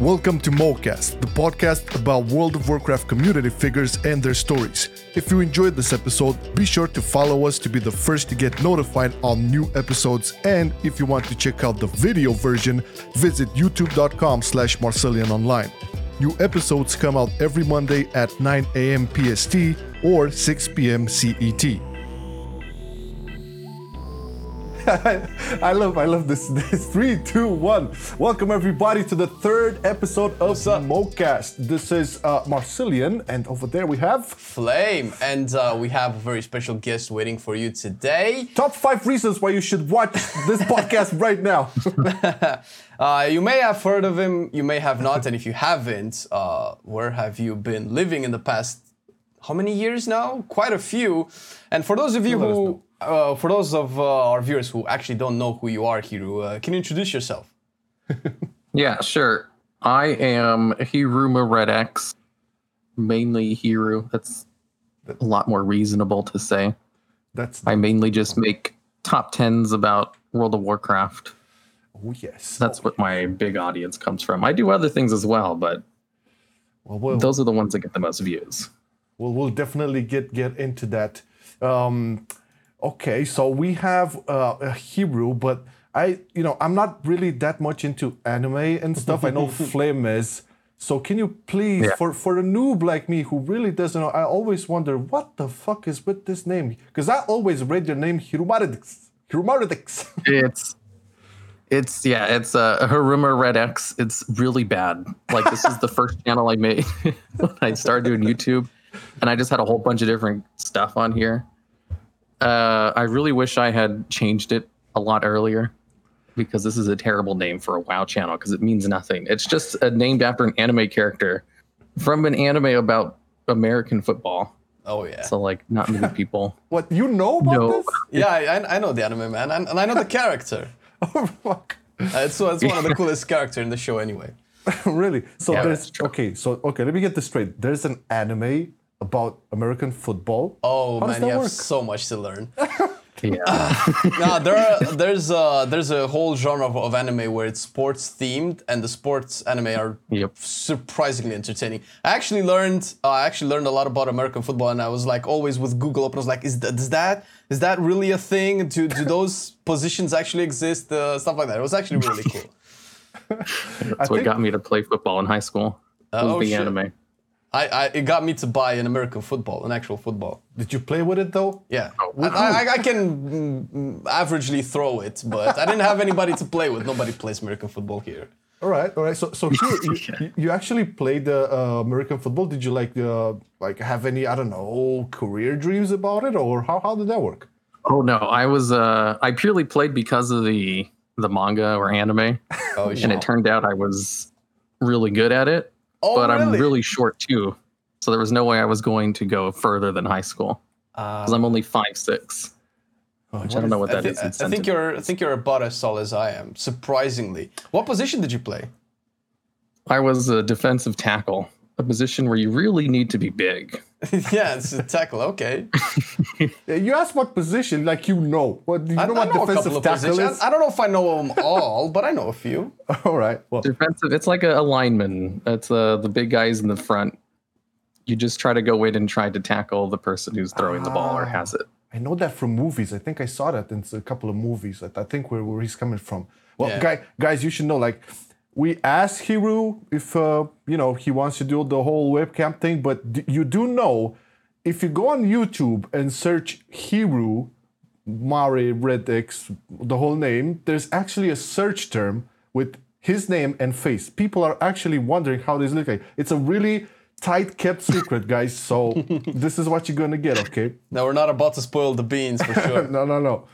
Welcome to MoCast, the podcast about World of Warcraft community figures and their stories. If you enjoyed this episode, be sure to follow us to be the first to get notified on new episodes. And if you want to check out the video version, visit youtube.com slash Marcelian Online. New episodes come out every Monday at 9 a.m. PST or 6 p.m. CET. I love, I love this. This three, two, one. Welcome everybody to the third episode of MoCast. This is uh, Marcelian, and over there we have Flame, and uh, we have a very special guest waiting for you today. top five reasons why you should watch this podcast right now. Uh, you may have heard of him, you may have not, and if you haven't, uh, where have you been living in the past? How many years now? Quite a few. And for those of you who, uh, for those of uh, our viewers who actually don't know who you are, Hiru, uh, can you introduce yourself? Yeah, sure. I am Hiruma Red X, mainly Hiru. That's a lot more reasonable to say. That's I mainly just make top tens about World of Warcraft. oh yes. That's what my big audience comes from. I do other things as well, but well, we'll, those are the ones that get the most views. we'll, we'll definitely get get into that. Um, okay, so we have uh, a Hiru, but I, you know, I'm not really that much into anime and stuff. I know Flame is. So can you please, Yeah. for for a noob like me who really doesn't know, I always wonder what the fuck is with this name because I always read your name Hirumaridix. Hirumaridix. It's it's yeah, it's uh, Hiruma Red X. It's really bad. Like this is the first channel I made when I started doing YouTube, and I just had a whole bunch of different stuff on here. Uh, I really wish I had changed it a lot earlier because this is a terrible name for a WoW channel because it means nothing. It's just uh, named after an anime character from an anime about American football. Oh, yeah. So like not many people. what you know about No. this? yeah, I, I- I know the anime, man, and, and I know the character. Oh fuck. Uh, it's, it's one of the coolest character in the show, anyway. really? So Yeah, there's okay. So okay, let me get this straight. There's an anime about American football. Oh, How man, that you have so much to learn. Yeah. no, there are, there's uh, there's a whole genre of, of anime where it's sports themed, and the sports anime are Yep. surprisingly entertaining. I actually learned uh, I actually learned a lot about American football, and I was like always with Google open. I was like, is that is that is that really a thing? Do do those positions actually exist? Uh, stuff like that. It was actually really cool. That's what think- got me to play football in high school. was oh, the shit. anime. I, I it got me to buy an American football, an actual football. Did you play with it though? Yeah, Oh, I, I, I can mm, mm, averagely throw it, but I didn't have anybody to play with. Nobody plays American football here. All right, all right. So, so here you, you, you actually played the uh, American football. Did you like uh, like have any I don't know career dreams about it, or how how did that work? Oh no, I was uh I purely played because of the the manga or anime. Oh, And it turned out I was really good at it, Oh, but I'm really? really short too. So there was no way I was going to go further than high school. Ah. Because I'm only five six. Oh, which I don't know what that is. I think you're I think you're about as tall as I am. Surprisingly, what position did you play? I was a defensive tackle, a position where you really need to be big. yeah, it's a tackle. Okay, Yeah, You asked what position, like you know. What you I, know I what know a defensive couple of tackle positions. is? I don't know if I know them all, but I know a few. All right. Well, Defensive, it's like a, a lineman. It's uh, the big guys in the front. You just try to go in and try to tackle the person who's throwing the ball or Ah. has it. I know that from movies. I think I saw that in a couple of movies. I, I think where, where he's coming from. Well, Yeah. guy, guys, you should know. Like, we asked Hiru if uh, you know he wants to do the whole webcam thing, but d- you do know if you go on YouTube and search Hiru, Mare Redix, the whole name, there's actually a search term with his name and face. People are actually wondering how this looks like. It's a really tight kept secret, guys. So this is what you're gonna get, okay? No, we're not about to spoil the beans for sure. No, no, no.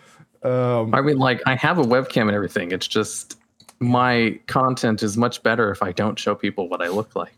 Um, I mean, like, I have a webcam and everything. It's just my content is much better if I don't show people what I look like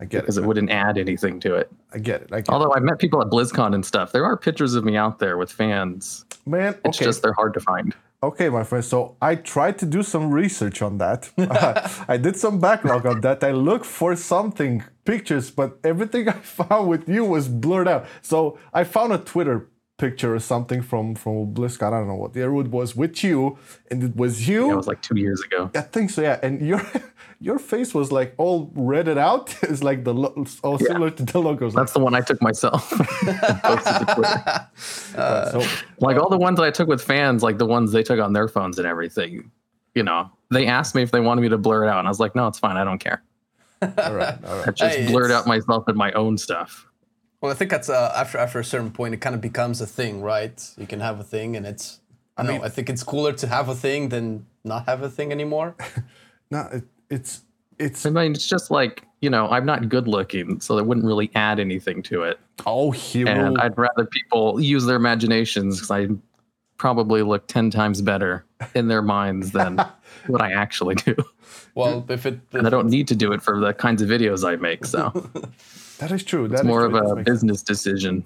I get because it. it wouldn't add anything to it. I get it. I get it. Although I've met people at BlizzCon and stuff. There are pictures of me out there with fans. Man, It's just they're hard to find. Okay, my friend. So I tried to do some research on that. I did some backlog on that. I looked for something, pictures, but everything I found with you was blurred out. So I found a Twitter picture or something from from BlizzCon. I don't know what year it was with you, and it was you. It was like two years ago. I think so. Yeah, and your your face was like all redded out. It's like the lo- all similar to the logos. That's the one I took myself. Posted to Twitter. so, like all the ones that I took with fans, like the ones they took on their phones and everything. You know, they asked me if they wanted me to blur it out, and I was like, no, it's fine. I don't care. all right, all right. I just Hey, blurred out myself and my own stuff. Well, I think that's uh, after after a certain point, it kind of becomes a thing, right? You can have a thing, and it's. I mean- know. I think it's cooler to have a thing than not have a thing anymore. No, it, it's it's I mean, it's just like you know, I'm not good looking, so it wouldn't really add anything to it. oh hero. And I'd rather people use their imaginations because I probably look ten times better in their minds than what I actually do. Well, if it And I don't need to do it for the kinds of videos I make. So that is true. That's it's more of true. That a business decision.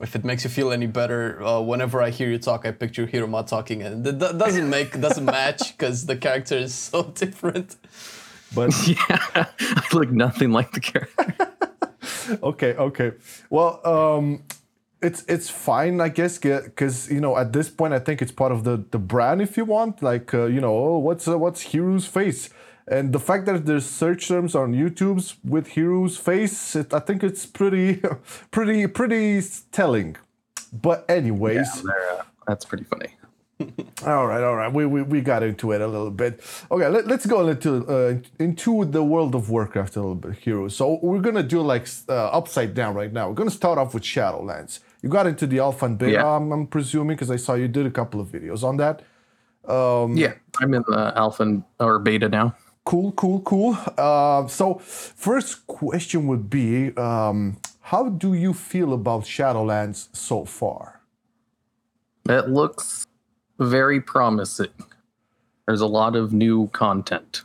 if it makes you feel any better, uh, whenever I hear you talk, I picture Hiruma talking, and it do- doesn't make doesn't match because the character is so different. But Yeah, I look nothing like the character. okay, okay. Well, um, it's it's fine, I guess, because you know at this point I think it's part of the the brand, if you want. Like uh, you know, oh, what's uh, what's Hiru's face, and the fact that there's search terms on YouTube's with Hiru's face, it, I think it's pretty, pretty, pretty telling. But anyways. They're, uh, that's pretty funny. All right, all right. We, we, we got into it a little bit. Okay, let, let's go into uh, into the world of Warcraft a little bit, Hero. So we're gonna do like uh, upside down right now. We're gonna start off with Shadowlands. You got into the alpha and beta, Yeah. I'm, I'm presuming, because I saw you did a couple of videos on that. Yeah, I'm in the alpha and- or beta now. Cool, cool, cool. Uh, so first question would be, um, how do you feel about Shadowlands so far? It looks very promising. There's a lot of new content.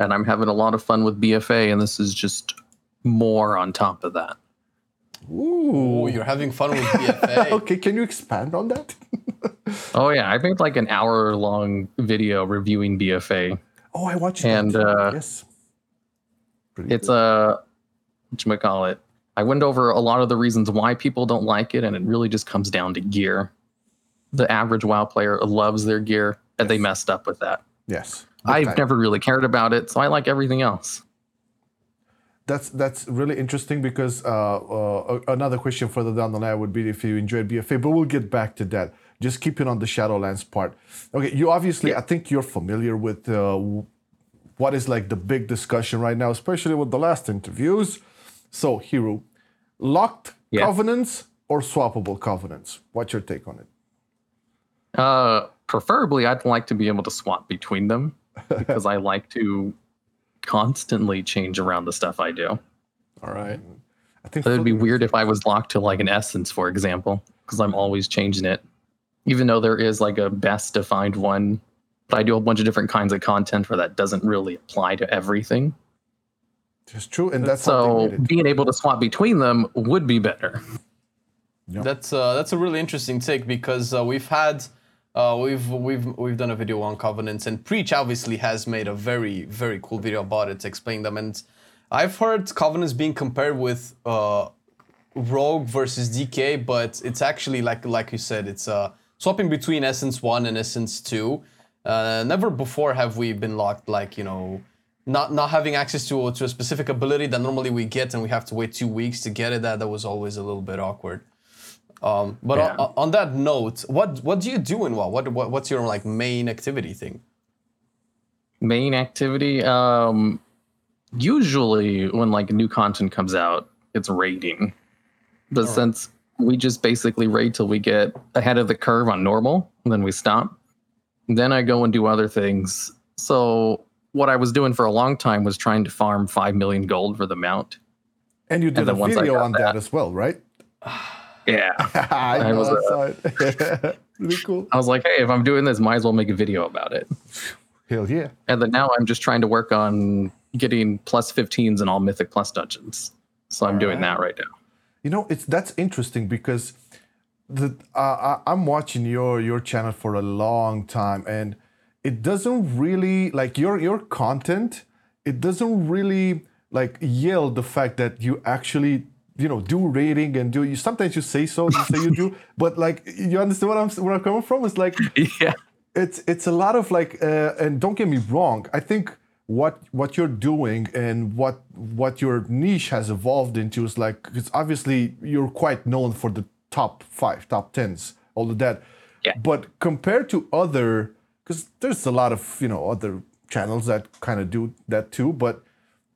And I'm having a lot of fun with BFA, and this is just more on top of that. Oh, you're having fun with BFA. Okay, can you expand on that? Oh, yeah, I made like an hour long video reviewing BFA. Oh, I watched it. And, that. uh, yes. Pretty It's a, call it. I went over a lot of the reasons why people don't like it, and it really just comes down to gear. The average WoW player loves their gear, and they messed up with that. Yes. I've never really cared about it, so I like everything else. That's that's really interesting because uh, uh, another question further down the line would be if you enjoyed BFA, but we'll get back to that. Just keeping on the Shadowlands part. Okay, you obviously, I think you're familiar with uh, what is like the big discussion right now, especially with the last interviews. So, Hero, locked Yeah. covenants or swappable covenants? What's your take on it? Uh, preferably, I'd like to be able to swap between them because I like to constantly change around the stuff I do. All right. I think It'd be weird if I was locked to like an essence, for example, because I'm always changing it. Even though there is like a best defined one, but I do a bunch of different kinds of content where that doesn't really apply to everything. That's true, and that's So they made it. being able to swap between them would be better. That's uh, that's a really interesting take because uh, we've had uh, we've we've we've done a video on covenants and preach obviously has made a very very cool video about it to explain them and I've heard covenants being compared with uh, rogue versus DK but it's actually like like you said it's uh, swapping between essence one and essence two. Uh, never before have we been locked like you know not not having access to to a specific ability that normally we get and we have to wait two weeks to get it. That that was always a little bit awkward. Um, but Yeah. on, on that note, what what do you do in WoW? What, what what's your like main activity thing? main activity um usually when like new content comes out it's raiding but since we just basically raid till we get ahead of the curve on normal and then we stop then i go and do other things so what i was doing for a long time was trying to farm 5 million gold for the mount And you did and a then once I video on that. that- as well, right? yeah I, I was, uh, really cool. i was like hey if i'm doing this might as well make a video about it Hell yeah. and then now i'm just trying to work on getting plus 15s in all mythic plus dungeons so i'm doing that right now You know, it's that's interesting because the uh, I, I'm watching your your channel for a long time, and it doesn't really like your your content. It doesn't really like yell the fact that you actually you know do rating and do you sometimes you say so you say you do but like you understand what i'm where i'm coming from it's like yeah. it's it's a lot of like uh, and don't get me wrong i think what what you're doing and what what your niche has evolved into is like because obviously you're quite known for the top five top tens all of that Yeah. but compared to other because there's a lot of you know other channels that kind of do that too but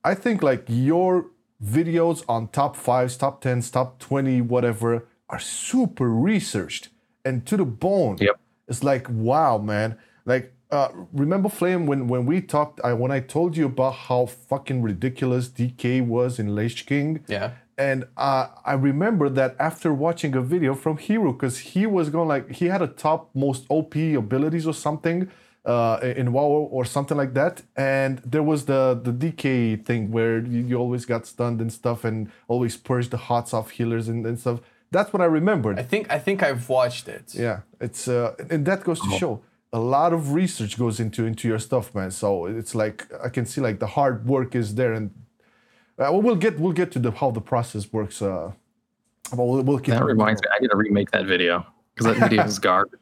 i think like your videos on top fives top tens top 20 whatever are super researched and to the bone Yep. it's like wow man like uh, remember flame when when we talked I, when i told you about how fucking ridiculous dk was in lich king Yeah. and uh, I remember that after watching a video from Hero, because he was going like he had a top most OP abilities or something uh, in WoW or something like that, and there was the the DK thing where you, you always got stunned and stuff, and always purged the hots off healers and, and stuff. That's what I remembered. I think I think I've watched it. Yeah, it's uh, and that goes to show a lot of research goes into into your stuff, man. So it's like I can see like the hard work is there, and uh, well, we'll get we'll get to the how the process works. Uh, we'll, we'll keep That reminds me, I need to remake that video because that video is garbage.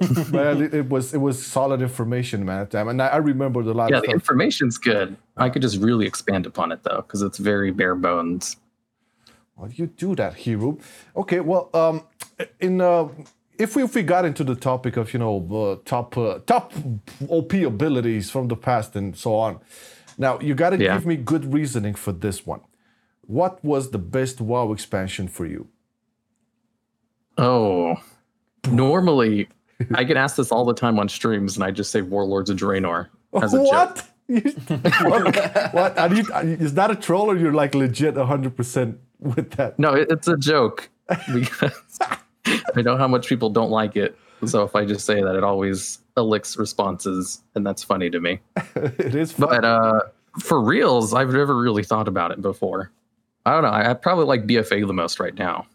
man, it, it was it was solid information, man. At the time, and I, I remembered a lot Yeah, of the stuff. information's good. I could just really expand upon it though, because it's very bare bones. Well, you do that, hero. Okay, well, um, in uh, if we if we got into the topic of you know uh, top uh, top OP abilities from the past and so on, now you got to Yeah. give me good reasoning for this one. What was the best WoW expansion for you? Oh, normally I get asked this all the time on streams, and I just say Warlords of Draenor as a joke. what? what? what? Are you, are you- is that a troll or you're like legit 100% with that? No, it, it's a joke because I know how much people don't like it. So if I just say that, it always elicits responses, and that's funny to me. it is fun. But uh, for reals, I've never really thought about it before. I don't know. I, I probably like BFA the most right now.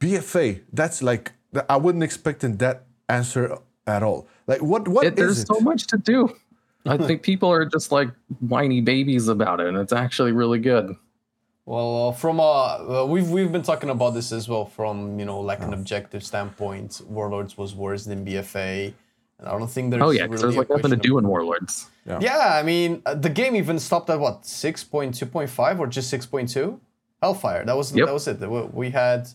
BFA, that's like, I wouldn't expect in that answer at all. Like, what? What It, there's it? so much to do. I think people are just like whiny babies about it, and it's actually really good. Well, uh, from uh, uh, we've we've been talking about this as well from you know like an objective standpoint. Warlords was worse than BFA, and I don't think there's Oh yeah, because really there's like nothing to do in Warlords. Yeah, I mean, uh, the game even stopped at what six point two point five or just six point two. Hellfire. That was Yep. that was it. We- We had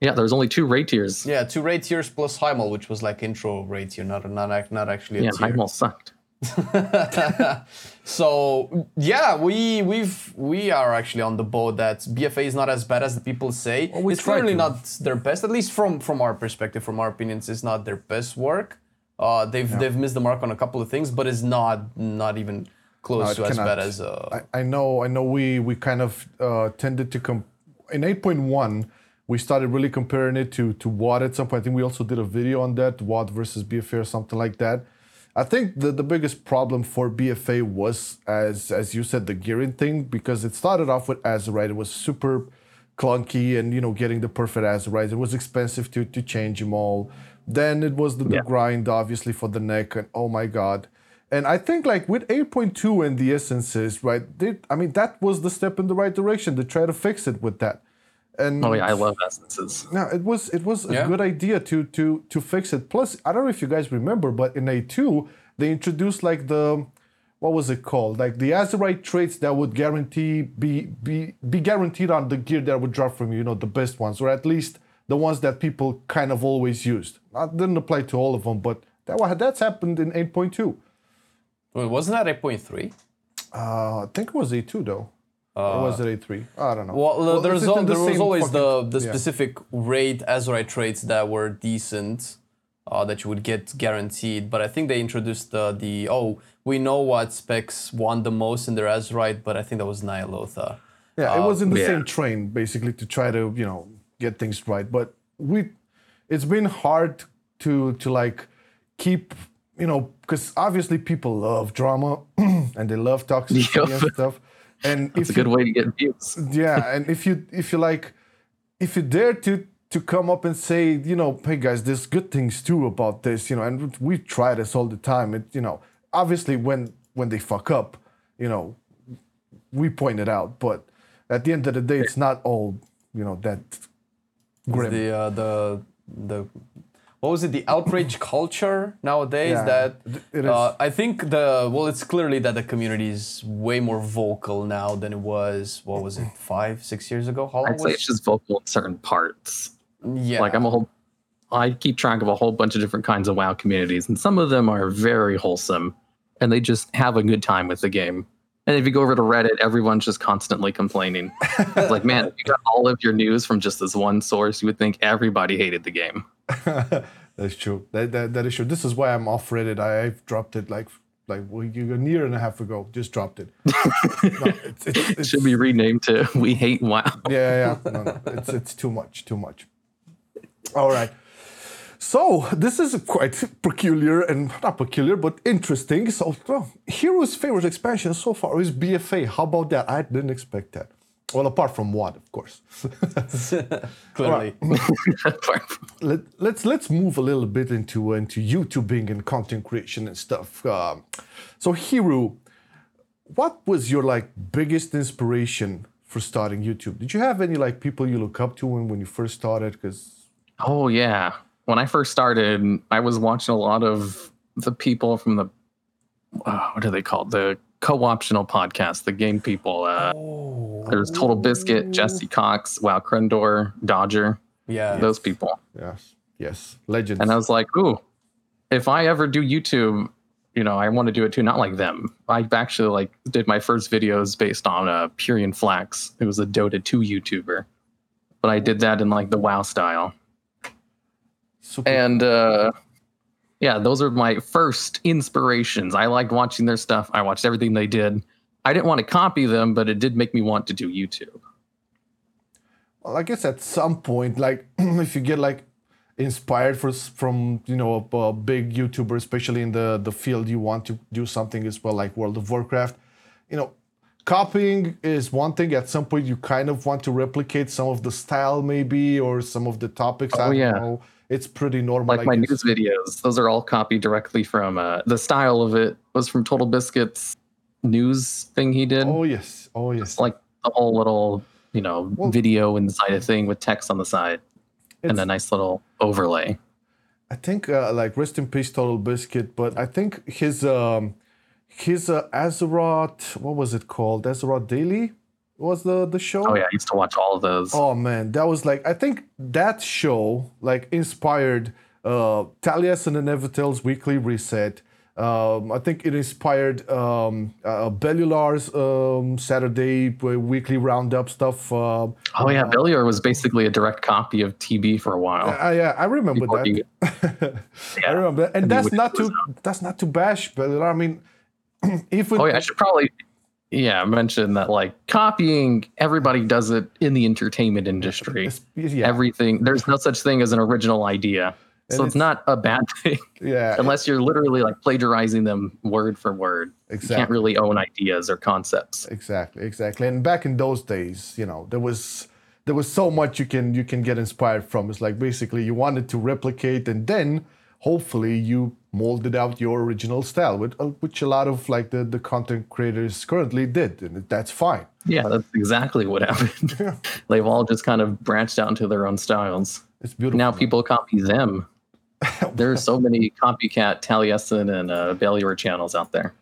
Yeah, there was only two raid tiers. yeah two raid tiers plus Highmaul, which was like intro raid tier, not not not actually a Yeah, tier. Highmaul sucked. So yeah, we we've we are actually on the boat that BFA is not as bad as the people say. Well, we it's clearly to. not their best, at least from from our perspective, from our opinions, it's not their best work. Uh, they've they've missed the mark on a couple of things, but it's not not even close No, to as bad as uh, I, I know, I know. We we kind of uh, tended to come in 8.1. We started really comparing it to to WoD at some point. I think we also did a video on that, WoD versus BFA or something like that. I think the, the biggest problem for BFA was, as as you said, the gearing thing because it started off with Azerite. It was super clunky and you know getting the perfect Azerite. It was expensive to to change them all. Then it was the, the grind, obviously, for the neck, and oh my god. And I think like with 8.2 and the essences, right? They, I mean, that was the step in the right direction to try to fix it with that. And Oh yeah, I love essences. no, it was it was a good idea to to to fix it. Plus, I don't know if you guys remember, but in A2 they introduced like the what was it called? Like the Azerite traits that would guarantee be be be guaranteed on the gear that would drop from you, you know, the best ones, or at least the ones that people kind of always used. That didn't apply to all of them, but that wa- that's happened in 8.2. well, wasn't that eight point three? Uh, I think it was A2 though. Or was it A3? I don't know. Well, uh, there's it's al- the there was same always the fucking- the yeah. specific raid Azerite traits that were decent, uh, that you would get guaranteed. But I think they introduced the the oh we know what specs want the most in their Azerite, but I think that was Ny'alotha. Yeah, it was in the yeah. same train basically to try to you know get things right. But we, it's been hard to to like keep you know because obviously people love drama and they love toxicity Yep. and stuff. And It's if a good you, way to get views. yeah, and if you if you like, if you dare to to come up and say you know hey guys there's good things too about this you know and we try this all the time it you know obviously when when they fuck up you know we point it out but at the end of the day, it's not all you know that grim. the uh, the the what was it the outrage culture nowadays Yeah, that it uh, i think the well it's clearly that the community is way more vocal now than it was what was it five six years ago how long I'd say was it's just vocal in certain parts. yeah Like I'm a whole I keep track of a whole bunch of different kinds of WoW communities, and some of them are very wholesome and they just have a good time with the game. And if you go over to Reddit, everyone's just constantly complaining. It's like, man, if you got all of your news from just this one source, you would think everybody hated the game. That's true. That, that that is true. This is why I'm off Reddit. I, I've dropped it like like well, you- a year and a half ago. Just dropped it. No, it's, it's, It it's, should be renamed to We Hate WoW. yeah, yeah. No, no. It's it's too much. Too much. All right. So this is quite peculiar and not peculiar, but interesting. So well, Hero's favorite expansion so far is BFA. How about that? I didn't expect that. Well, apart from what, of course. clearly Let, let's let's move a little bit into into YouTubing and content creation and stuff. Um, so Hero, what was your like biggest inspiration for starting YouTube? Did you have any like people you look up to when, when you first started? Because Oh yeah. When I first started, I was watching a lot of the people from the uh, what are they called? The co-optional podcast, the game people. Uh, there's Total Biscuit, Jesse Cox, Wow Crendor, Dodger, yeah those people. yes, yes, legends. And I was like, ooh, if I ever do YouTube, you know, I want to do it too. Not like them. I actually like did my first videos based on uh, Pyrion Flax. It was a Dota 2 YouTuber, but I did that in like the WoW style. Super and uh yeah those are my first inspirations i liked watching their stuff i watched everything they did i didn't want to copy them but it did make me want to do youtube Well, I guess at some point, like if you get like inspired for, from you know a, a big YouTuber, especially in the the field you want to do something as well, like World of Warcraft, you know, copying is one thing. At some point, you kind of want to replicate some of the style, maybe, or some of the topics. Oh, I Oh, don't yeah. know. It's pretty normal. like I my guess. news videos those are all copied directly from uh the style of it was from total biscuits news thing he did Oh yes, oh yes. like the whole little you know Well- video inside a thing with text on the side and a nice little overlay I think uh, like rest in peace, Total Biscuit. But I think his um his uh, Azeroth, what was it called? Azeroth Daily was the the show. oh yeah i used to watch all of those Oh man, that was like I think that show like inspired uh Taliesin and Evitel's weekly reset. Um, I think it inspired um, uh, Bellular's um, Saturday weekly roundup stuff. Uh, oh yeah Bellular was basically a direct copy of tb for a while I, yeah, I remember Before that. he- I remember that. and mean, that's not was, to that's not to bash Bellular. I mean, even Oh yeah, I should probably yeah mentioned that like copying everybody does it in the entertainment industry. yeah, Everything there's no such thing as an original idea. And So it's it's- not a bad thing yeah, unless you're literally like plagiarizing them word for word. exactly. You can't really own ideas or concepts. Exactly, exactly. And back in those days, you know, there was there was so much you can you can get inspired from. It's like basically you wanted to replicate, and then hopefully you molded out your original style, which, uh, which a lot of like the the content creators currently did, and that's fine. Yeah, that's exactly what happened. They've all just kind of branched out into their own styles. It's beautiful. Now people copy them. There are so many copycat Taliesin and uh, Bellular channels out there.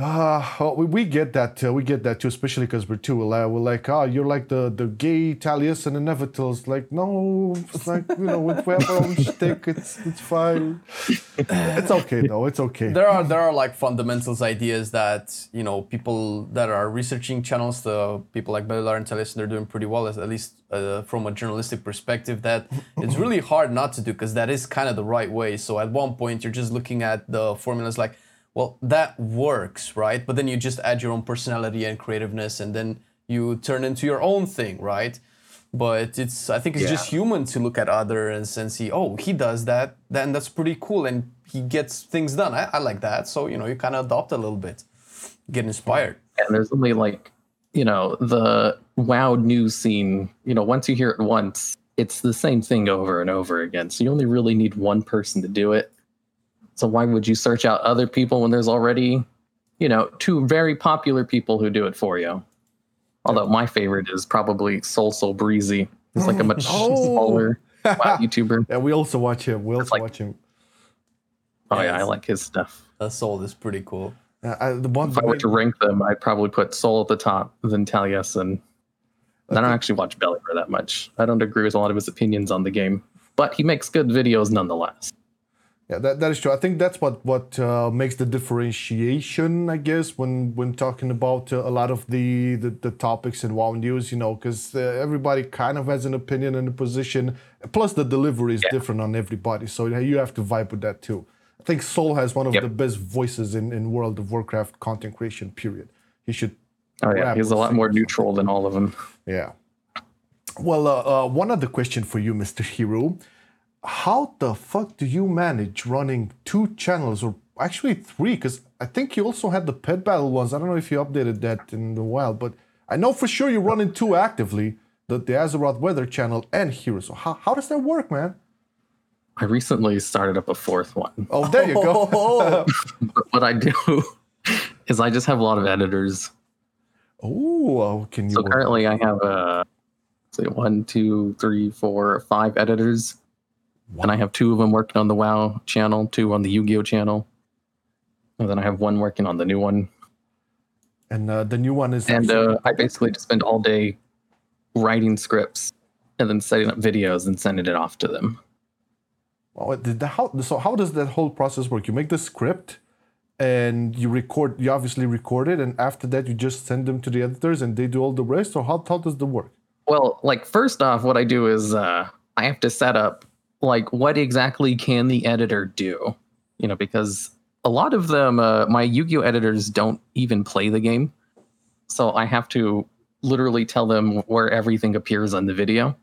Well, we, we get that uh, we get that too, especially because we're too uh, we're like, oh, you're like the the gay Taliesin and Evitels. Like, no, it's like you know, we have our own shtick. It's it's fine. It's okay though. It's okay. there are there are like fundamentals ideas that you know people that are researching channels the people like Bellar and Talis they're doing pretty well at least uh, from a journalistic perspective that it's really hard not to do because that is kind of the right way so at one point you're just looking at the formulas like well that works right? But then you just add your own personality and creativeness and then you turn into your own thing right? But it's i think it's just human to look at others and see oh he does that then that's pretty cool and he gets things done. I, I like that. So you know you kind of adopt a little bit get inspired. And there's only like you know the wow news scene you know once you hear it once it's the same thing over and over again. So you only really need one person to do it so why would you search out other people when there's already you know two very popular people who do it for you Although my favorite is probably Soul Soul Breezy. He's like a much Oh. smaller YouTuber. Yeah, we also watch him. We also like- watch him. Oh yeah, I like his stuff. Uh, Soul is pretty cool. Uh, I, the one If I were to rank them, I'd probably put Soul at the top, then Talius, and I don't actually watch Belliver that much. I don't agree with a lot of his opinions on the game, but he makes good videos nonetheless. Yeah, that, that is true. I think that's what what uh, makes the differentiation, I guess, when when talking about uh, a lot of the, the the topics in WoW news. You know, because uh, everybody kind of has an opinion and a position. Plus, the delivery is different on everybody, so you have to vibe with that too. I think Soul has one of Yep. the best voices in in World of Warcraft content creation. Period. He should. Oh yeah, he's a lot more neutral than all of them. Yeah. Well, uh, uh, one other question for you, Mr. Hero. How the fuck do you manage running two channels, or actually three? Because I think you also had the pet battle ones. I don't know if you updated that in a while, but I know for sure you're running two actively the, the Azeroth Weather channel and Hero. So, how, how does that work, man? I recently started up a fourth one. Oh, there you go. What I do is I just have a lot of editors. Oh, can you? So currently I have uh say one, two, three, four, five editors. And I have two of them working on the WoW channel, two on the Yu-Gi-Oh channel. And then I have one working on the new one. and uh, the new one is. And uh, I basically just spend all day writing scripts and then setting up videos and sending it off to them. Well, did the, how, so how does that whole process work? You make the script and you record, you obviously record it, and after that you just send them to the editors and they do all the rest, or how, how does the work? Well, like first off, what I do is uh, I have to set up like what exactly can the editor do, you know, because a lot of them, uh, my Yu-Gi-Oh editors don't even play the game, so I have to literally tell them where everything appears on the video.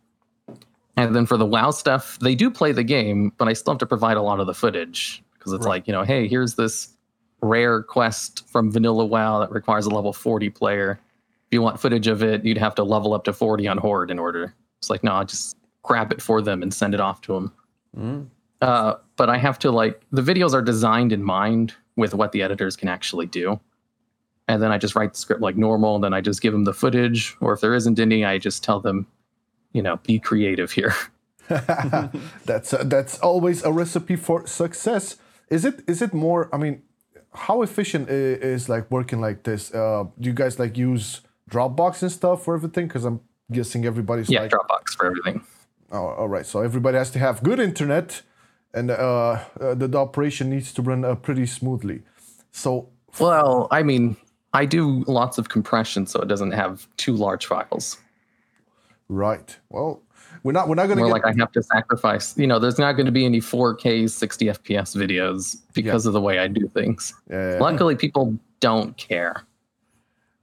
And then for the WoW stuff, they do play the game, but I still have to provide a lot of the footage. Because it's like, you know, hey, here's this rare quest from Vanilla WoW that requires a level 40 player. If you want footage of it, you'd have to level up to 40 on Horde in order. It's like, no, just grab it for them and send it off to them. Mm. Uh, but I have to like, the videos are designed in mind with what the editors can actually do. And then I just write the script like normal, and then I just give them the footage. Or if there isn't any, I just tell them, you know, be creative here. that's uh, that's always a recipe for success. Is it is it more? I mean, how efficient i- is like working like this? Uh, do you guys like use Dropbox and stuff for everything? Because I'm guessing everybody's yeah, like, Dropbox for everything. Oh, all right. So everybody has to have good internet, and uh, uh, the, the operation needs to run uh, pretty smoothly. So Well, I mean, I do lots of compression so it doesn't have too large files. right. Well, we're not we're not gonna get like I have to sacrifice. You know, there's not going to be any 4K 60 FPS videos because of the way I do things. Yeah, Luckily, people don't care.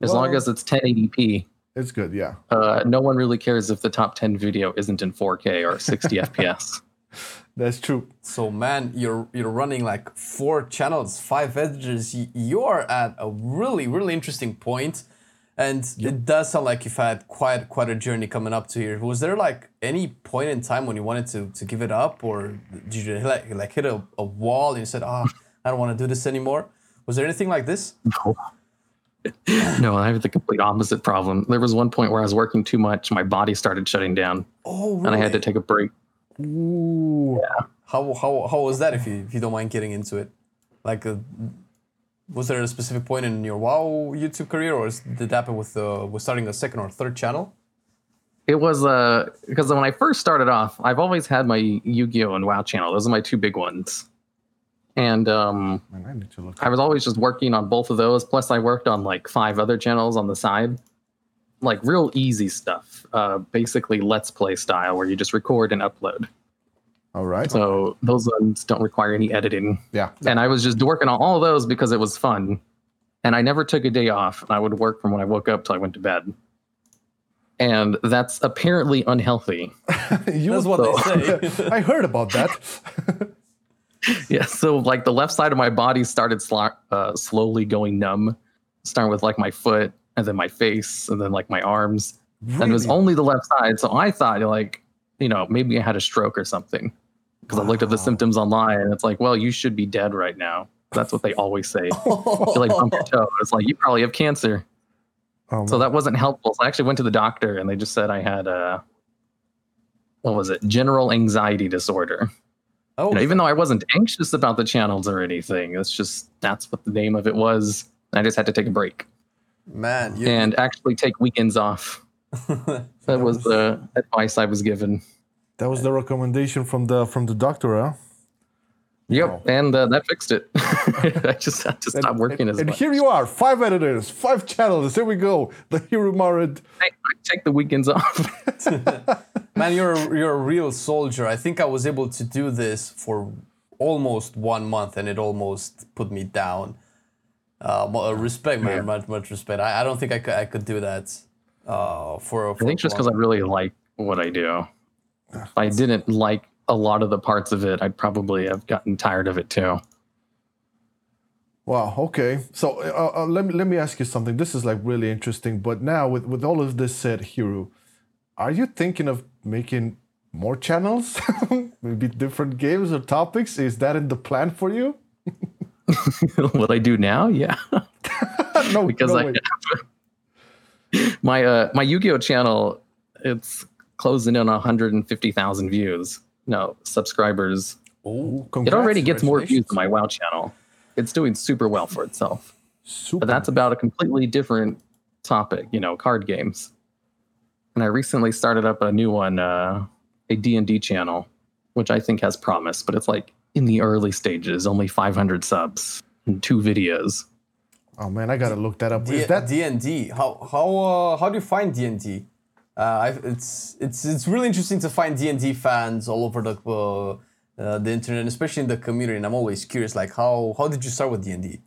As long as it's 1080p, it's good. Yeah. uh, no one really cares if the top 10 video isn't in 4K or 60 FPS. That's true. So man, you're you're running like four channels, five editors. You're at a really really interesting point, and it does sound like you've had quite quite a journey coming up to here. Was there like any point in time when you wanted to to give it up, or did you like like hit a, a wall and you said, ah, I don't want to do this anymore? Was there anything like this? No. No, I have the complete opposite problem. There was one point where I was working too much, my body started shutting down, Oh, and I had to take a break. Ooh. How how how was that? If you if you don't mind getting into it, like, uh, was there a specific point in your WoW YouTube career, or is, did that happen with uh, with starting a second or third channel? It was uh because when I first started off, I've always had my Yu-Gi-Oh and WoW channel. Those are my two big ones. And um Man, I need to look. I was always just working on both of those. Plus, I worked on like five other channels on the side, like real easy stuff. Uh, basically, let's play style, where you just record and upload. All right. So those ones don't require any editing. yeah. And I was just working on all of those because it was fun, and I never took a day off. I would work from when I woke up till I went to bed, and that's apparently unhealthy. you, That's what they say. I heard about that. yeah so like the left side of my body started sla- uh, slowly going numb. Starting with like my foot and then my face and then like my arms. And it was only the left side so i thought like you know maybe i had a stroke or something. Because i looked at the symptoms online and it's like well you should be dead right now. That's what they always say. You like bump your toe. It's like you probably have cancer. Oh, So that wasn't helpful. So I actually went to the doctor and they just said I had a, what was it? General anxiety disorder. Oh, You know, even though I wasn't anxious about the channels or anything, it's just that's what the name of it was. I just had to take a break man. You, and actually take weekends off. That was the advice I was given. that was the recommendation from the from the doctor, huh? Yep, Wow. and uh, that fixed it. I just had to stop working as and much. here you are, five editors, five channels. Here we go. The Hero Marid. I, I take the weekends off. Man, you're a, you're a real soldier. I think I was able to do this for almost one month, and it almost put me down. Uh, uh, respect, man, Yeah. much much respect. I, I don't think I could I could do that. Uh, for, for I think just because I really like what I do. If I didn't like a lot of the parts of it, I'd probably have gotten tired of it too. Wow. Okay. So uh, uh, let me let me ask you something. This is like really interesting. But now with with all of this said, Hero, are you thinking of making more channels? Maybe different games or topics? Is that in the plan for you? what I do now, yeah, no, because no I way. my uh my Yu-Gi-Oh channel, it's closing in on 150,000 views. No subscribers. Oh, It already gets more views congratulations. than my WoW channel. It's doing super well for itself. Super. But that's about a completely different topic, you know, card games. And I recently started up a new one, uh, a D&D channel, which I think has promise, but it's like in the early stages, only 500 subs and two videos. oh man, I gotta look that up. D- Is that D&D. How how uh, how do you find D&D? Uh, it's it's it's really interesting to find D&D fans all over the uh, the internet, especially in the community. And I'm always curious, like how how did you start with D&D?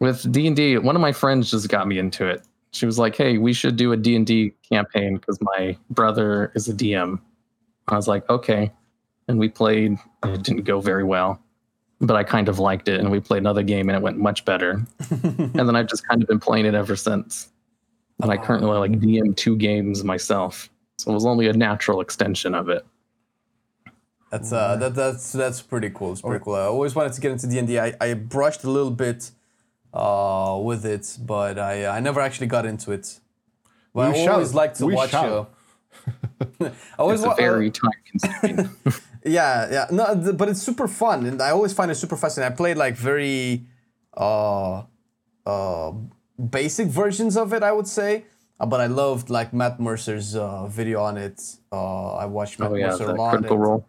With D&D, one of my friends just got me into it. She was like, "Hey, we should do a D&D campaign because my brother is a DM." I was like, "Okay." And we played. It didn't go very well, but I kind of liked it and we played another game and it went much better. and then I've just kind of been playing it ever since. And I currently like DM two games myself. So it was only a natural extension of it. That's uh that that's that's pretty cool. It's pretty cool. I always wanted to get into D&D. I, I brushed a little bit uh with it, but I I never actually got into it. But We I shall. always like to We watch shall. uh, I always It's wa- uh, very time consuming. Yeah, yeah. No, th- but it's super fun, and I always find it super fascinating. I played like very, uh, uh, basic versions of it, I would say. Uh, but I loved like Matt Mercer's uh, video on it. Uh, I watched Matt oh yeah, Mercer the a lot. critical role.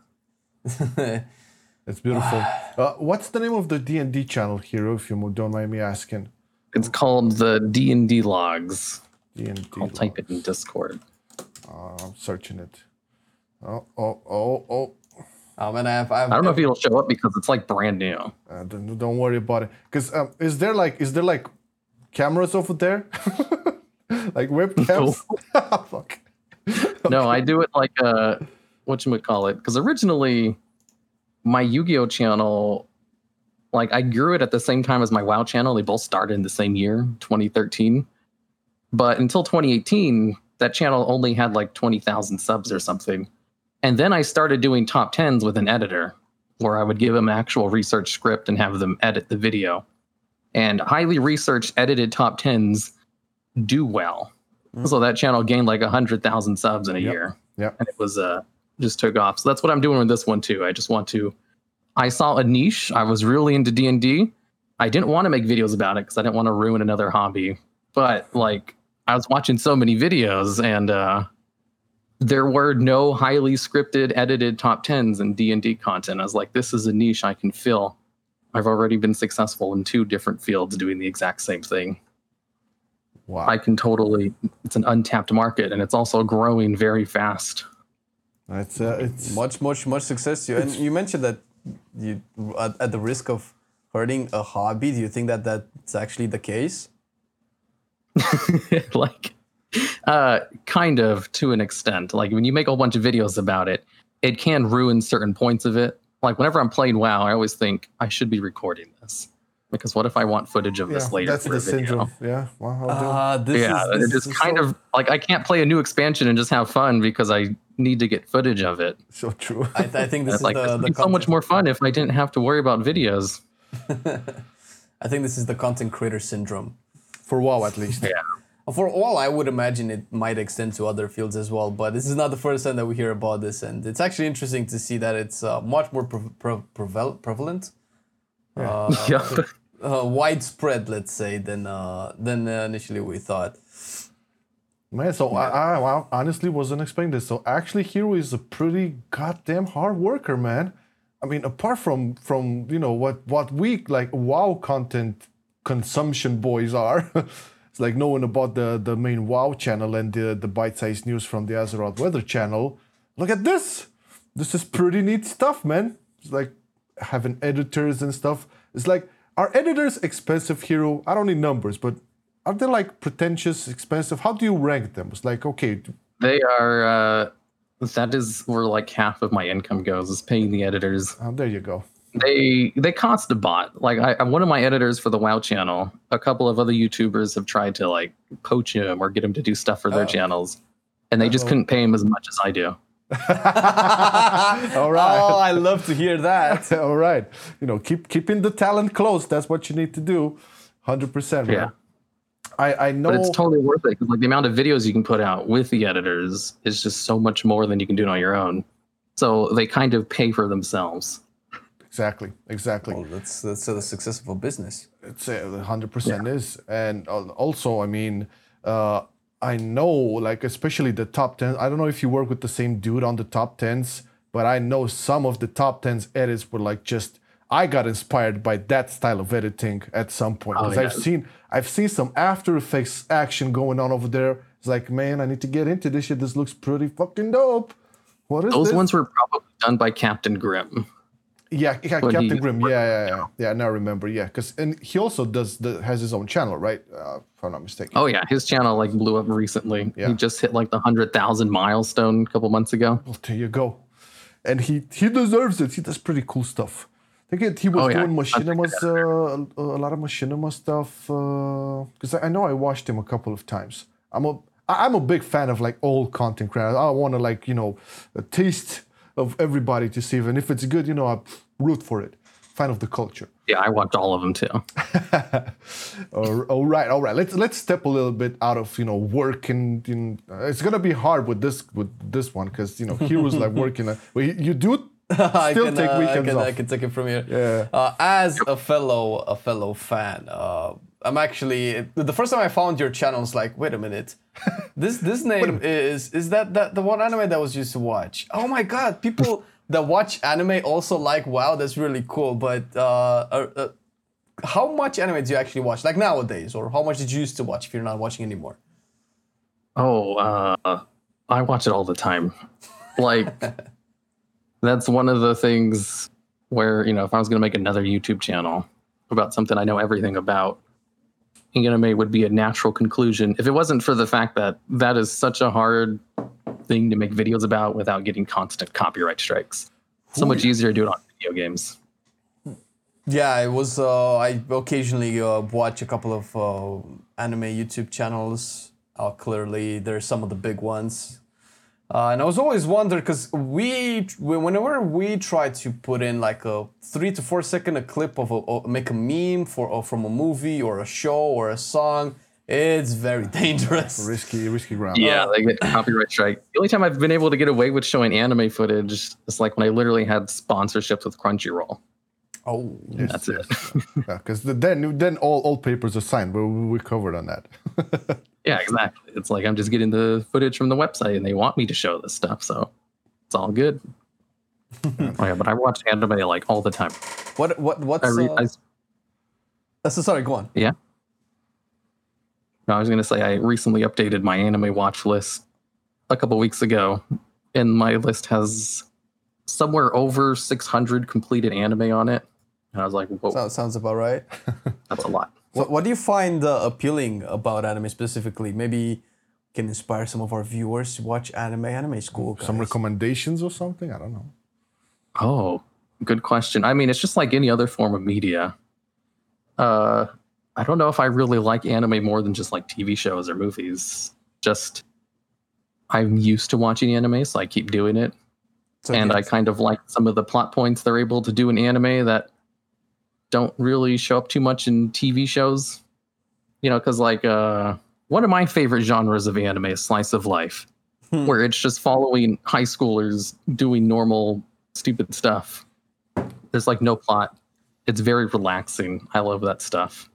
it's beautiful. uh, what's the name of the D and D channel, Hero? If you don't mind me asking. It's called the D and D logs. D and D. I'll type it in Discord. Uh, I'm searching it. Oh, oh, oh, oh. Oh man, I have. I, have I don't know if it'll show up because it's like brand new. Uh, don't, don't worry about it. Cause um, is there like is there like cameras over there, like webcams? Fuck. No, I do it like uh what you call it? Because originally my Yu-Gi-Oh channel, like I grew it at the same time as my WoW channel. They both started in the same year, 2013. But until 2018, that channel only had like 20,000 subs or something. And then I started doing top tens with an editor where I would give them actual research script and have them edit the video. And highly researched edited top tens do well. So that channel gained like a 100,000 subs in a Yep. year Yep. and it was uh just took off. So that's what I'm doing with this one too. I just want to I saw a niche. I was really into D&D. I didn't want to make videos about it cuz I didn't want to ruin another hobby. But like I was watching so many videos and uh there were no highly scripted edited top 10s in D&D content. I was like this is a niche I can fill. I've already been successful in two different fields doing the exact same thing. Wow. I can totally it's an untapped market and it's also growing very fast. It's uh, it's much, much, much success to you. And you mentioned that you, at, at the risk of hurting a hobby, do you think that that's actually the case? like uh kind of to an extent like when you make a whole bunch of videos about it it can ruin certain points of it like whenever i'm playing wow i always think i should be recording this because what if i want footage of yeah, this later that's for the a video syndrome. Yeah. Wow. I'll do. Uh, this yeah is, this it is kind so- of like i can't play a new expansion and just have fun because i need to get footage of it so true. I, I think this it's is like the, the so much more fun if i didn't have to worry about videos I think this is the content creator syndrome. For WoW, at least. Yeah. For all, I would imagine it might extend to other fields as well. But this is not the first time that we hear about this, and it's actually interesting to see that it's uh, much more pre- pre- preval- prevalent, uh, yeah. uh, widespread, let's say, than uh, than uh, initially we thought. Man, so I, I, I honestly wasn't expecting this. So actually, Hero is a pretty goddamn hard worker, man. I mean, apart from from you know what what we like WoW content consumption boys are, it's like knowing about the the main WoW channel and the the bite sized news from the Azeroth Weather channel. Look at this. This is pretty neat stuff, man. It's like having editors and stuff. It's like are editors expensive, Hero? I don't need numbers, but are they like pretentious, expensive? How do you rank them? It's like okay, They are. Uh, that is where like half of my income goes is paying the editors. oh, there you go. They they cost a bot. Like I, I'm one of my editors for the WoW channel. A couple of other YouTubers have tried to like poach him or get him to do stuff for their Oh. channels, and they just Uh-oh. couldn't pay him as much as I do. All right. Oh, I love to hear that. All right. You know, keep keeping the talent close. That's what you need to do. Hundred percent. Yeah. I I know. But it's totally worth it because like the amount of videos you can put out with the editors is just so much more than you can do on your own. So they kind of pay for themselves. Exactly. Exactly. Well, that's that's a success of business. It's a hundred percent is, and also, I mean, uh, I know, like especially the top ten. I don't know if you work with the same dude on the top tens, but I know some of the top tens edits were like just. I got inspired by that style of editing at some point Oh, because I've seen I've seen some After Effects action going on over there. It's like, man, I need to get into this shit. This looks pretty fucking dope. What is Those this? ones were probably done by Captain Grim. Yeah, yeah Captain Grimm. Yeah, yeah, yeah. Yeah, now I remember. Yeah, because and he also does the has his own channel, right? Uh, if I'm not mistaken. Oh yeah, his channel like blew up recently. Yeah. He just hit like the hundred thousand milestone a couple months ago. Well, there you go. And he he deserves it. He does pretty cool stuff. I think it, he was Oh, yeah. doing Machinima's uh, a, lot of Machinima stuff because I, I know I watched him a couple of times. I'm a I'm a big fan of like old content creators. I want to like you know a taste of everybody to see, and if it's good, you know, I root for it. Fan of the culture. Yeah, I watched all of them too. all, all right, all right. Let's let's step a little bit out of you know work and you know, uh, it's gonna be hard with this with this one because you know heroes like working. Uh, well, you, you do I still can, take uh, I weekends can, off. I can take it from here. Yeah. Uh, as a fellow a fellow fan, uh, I'm actually the first time I found your channel. I was like, wait a minute, this this name is is that that the one anime that was used to watch? Oh my god, people that watch anime also like WoW. That's really cool. But uh, uh, uh, how much anime do you actually watch? Like nowadays, or how much did you used to watch if you're not watching anymore? Oh, uh, I watch it all the time. Like, that's one of the things where, you know, if I was going to make another YouTube channel about something I know everything about, anime would be a natural conclusion. If it wasn't for the fact that that is such a hard thing to make videos about without getting constant copyright strikes. So much easier to do it on video games. Yeah, it was. Uh, I occasionally uh, watch a couple of uh, anime YouTube channels. Uh, clearly, there's some of the big ones, uh, and I was always wondering because we, whenever we try to put in like a three to four second a clip of a, make a meme for or from a movie or a show or a song, it's very dangerous. risky risky ground. Yeah, they get copyright strike. The only time I've been able to get away with showing anime footage is like when I literally had sponsorships with Crunchyroll. Oh, Yes, That's it. Yeah, because then then all all papers are signed. We we covered on that. Yeah, exactly. It's like I'm just getting the footage from the website and they want me to show this stuff, so it's all good. oh yeah, but I watch anime like all the time. what what what's? I re- uh, I, uh, so sorry, go on. yeah. No, I was gonna say I recently updated my anime watch list a couple weeks ago, and my list has somewhere over 600 completed anime on it. And I was like, whoa, Sounds sounds about right. that's a lot. What, what do you find uh, appealing about anime specifically? Maybe can inspire some of our viewers to watch anime. Anime is cool. Some recommendations or something. I don't know. Oh, good question. I mean, it's just like any other form of media. Uh, I don't know if I really like anime more than just like TV shows or movies. Just I'm used to watching anime, so I keep doing it. So and I kind of like some of the plot points they're able to do in anime that don't really show up too much in TV shows. You know, because like uh, one of my favorite genres of anime is slice of life, where it's just following high schoolers doing normal stupid stuff. There's like no plot. It's very relaxing. I love that stuff.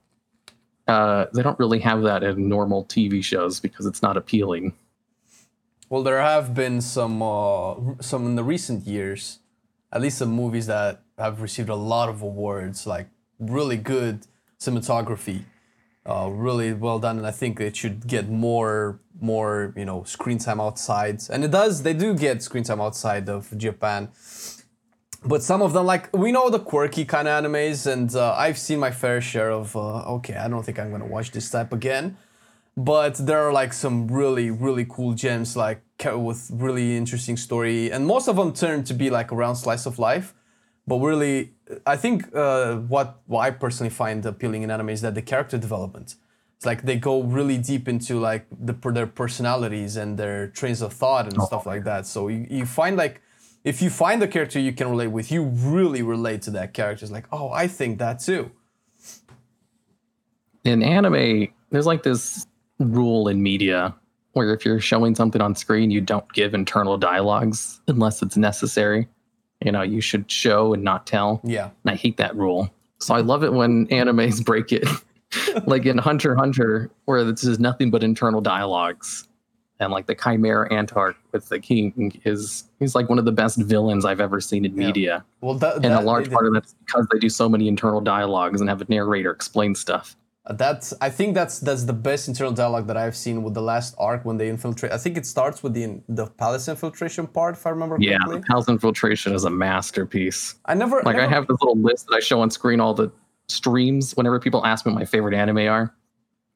Uh, they don't really have that in normal TV shows because it's not appealing. Well, there have been some uh, some in the recent years, at least some movies that have received a lot of awards, like really good cinematography, uh, really well done, and I think it should get more more you know screen time outside, and it does. They do get screen time outside of Japan. But some of them, like we know the quirky kind of animes, and uh, I've seen my fair share of. Uh, okay, I don't think I'm gonna watch this type again. But there are like some really really cool gems like with really interesting story and most of them turn to be like around slice of life. But really i think uh, what, what i personally find appealing in anime is that the character development. It's like they go really deep into like the, their personalities and their trains of thought and stuff like that. So you, you find like if you find a character you can relate with you really relate to that character it's like oh i think that too in anime, there's like this rule in media where if you're showing something on screen, you don't give internal dialogues unless it's necessary. You know, you should show and not tell. yeah And I hate that rule. So I love it when animes break it. like in Hunter Hunter, where this is nothing but internal dialogues. And like the Chimera Ant arc with the king is he's like one of the best villains I've ever seen in Yeah. media. well that, And a large part of that's because they do so many internal dialogues and have a narrator explain stuff. Uh, that's I think that's that's the best internal dialogue that I've seen with the last arc when they infiltrate. I think it starts with the the palace infiltration part, if I remember Yeah, correctly. the House Infiltration is a masterpiece. I never Like I have this little list that I show on screen all the streams whenever people ask me what my favorite anime are.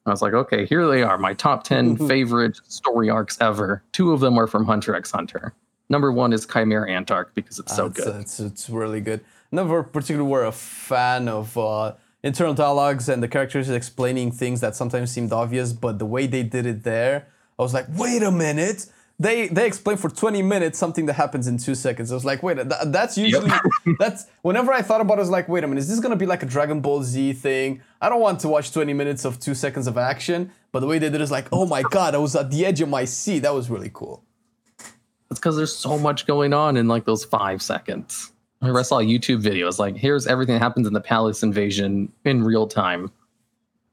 I was like, okay, here they are, my top 10 favorite story arcs ever. Two of them are from Hunter x Hunter. Number one is Chimera Ant arc because it's so it's, good. It's, it's really good. Never particularly were a fan of uh, internal dialogues and the characters explaining things that sometimes seemed obvious, but the way they did it there, I was like, wait a minute. They they explain for 20 minutes something that happens in two seconds. I was like, wait, th- that's usually that's whenever I thought about it, I was like, wait a minute, is this gonna be like a Dragon Ball Z thing? I don't want to watch 20 minutes of two seconds of action, but the way they did it is like, oh my god, I was at the edge of my seat. That was really cool. It's because there's so much going on in like those five seconds. I remember I saw a YouTube video. It's like, here's everything that happens in the palace invasion in real time.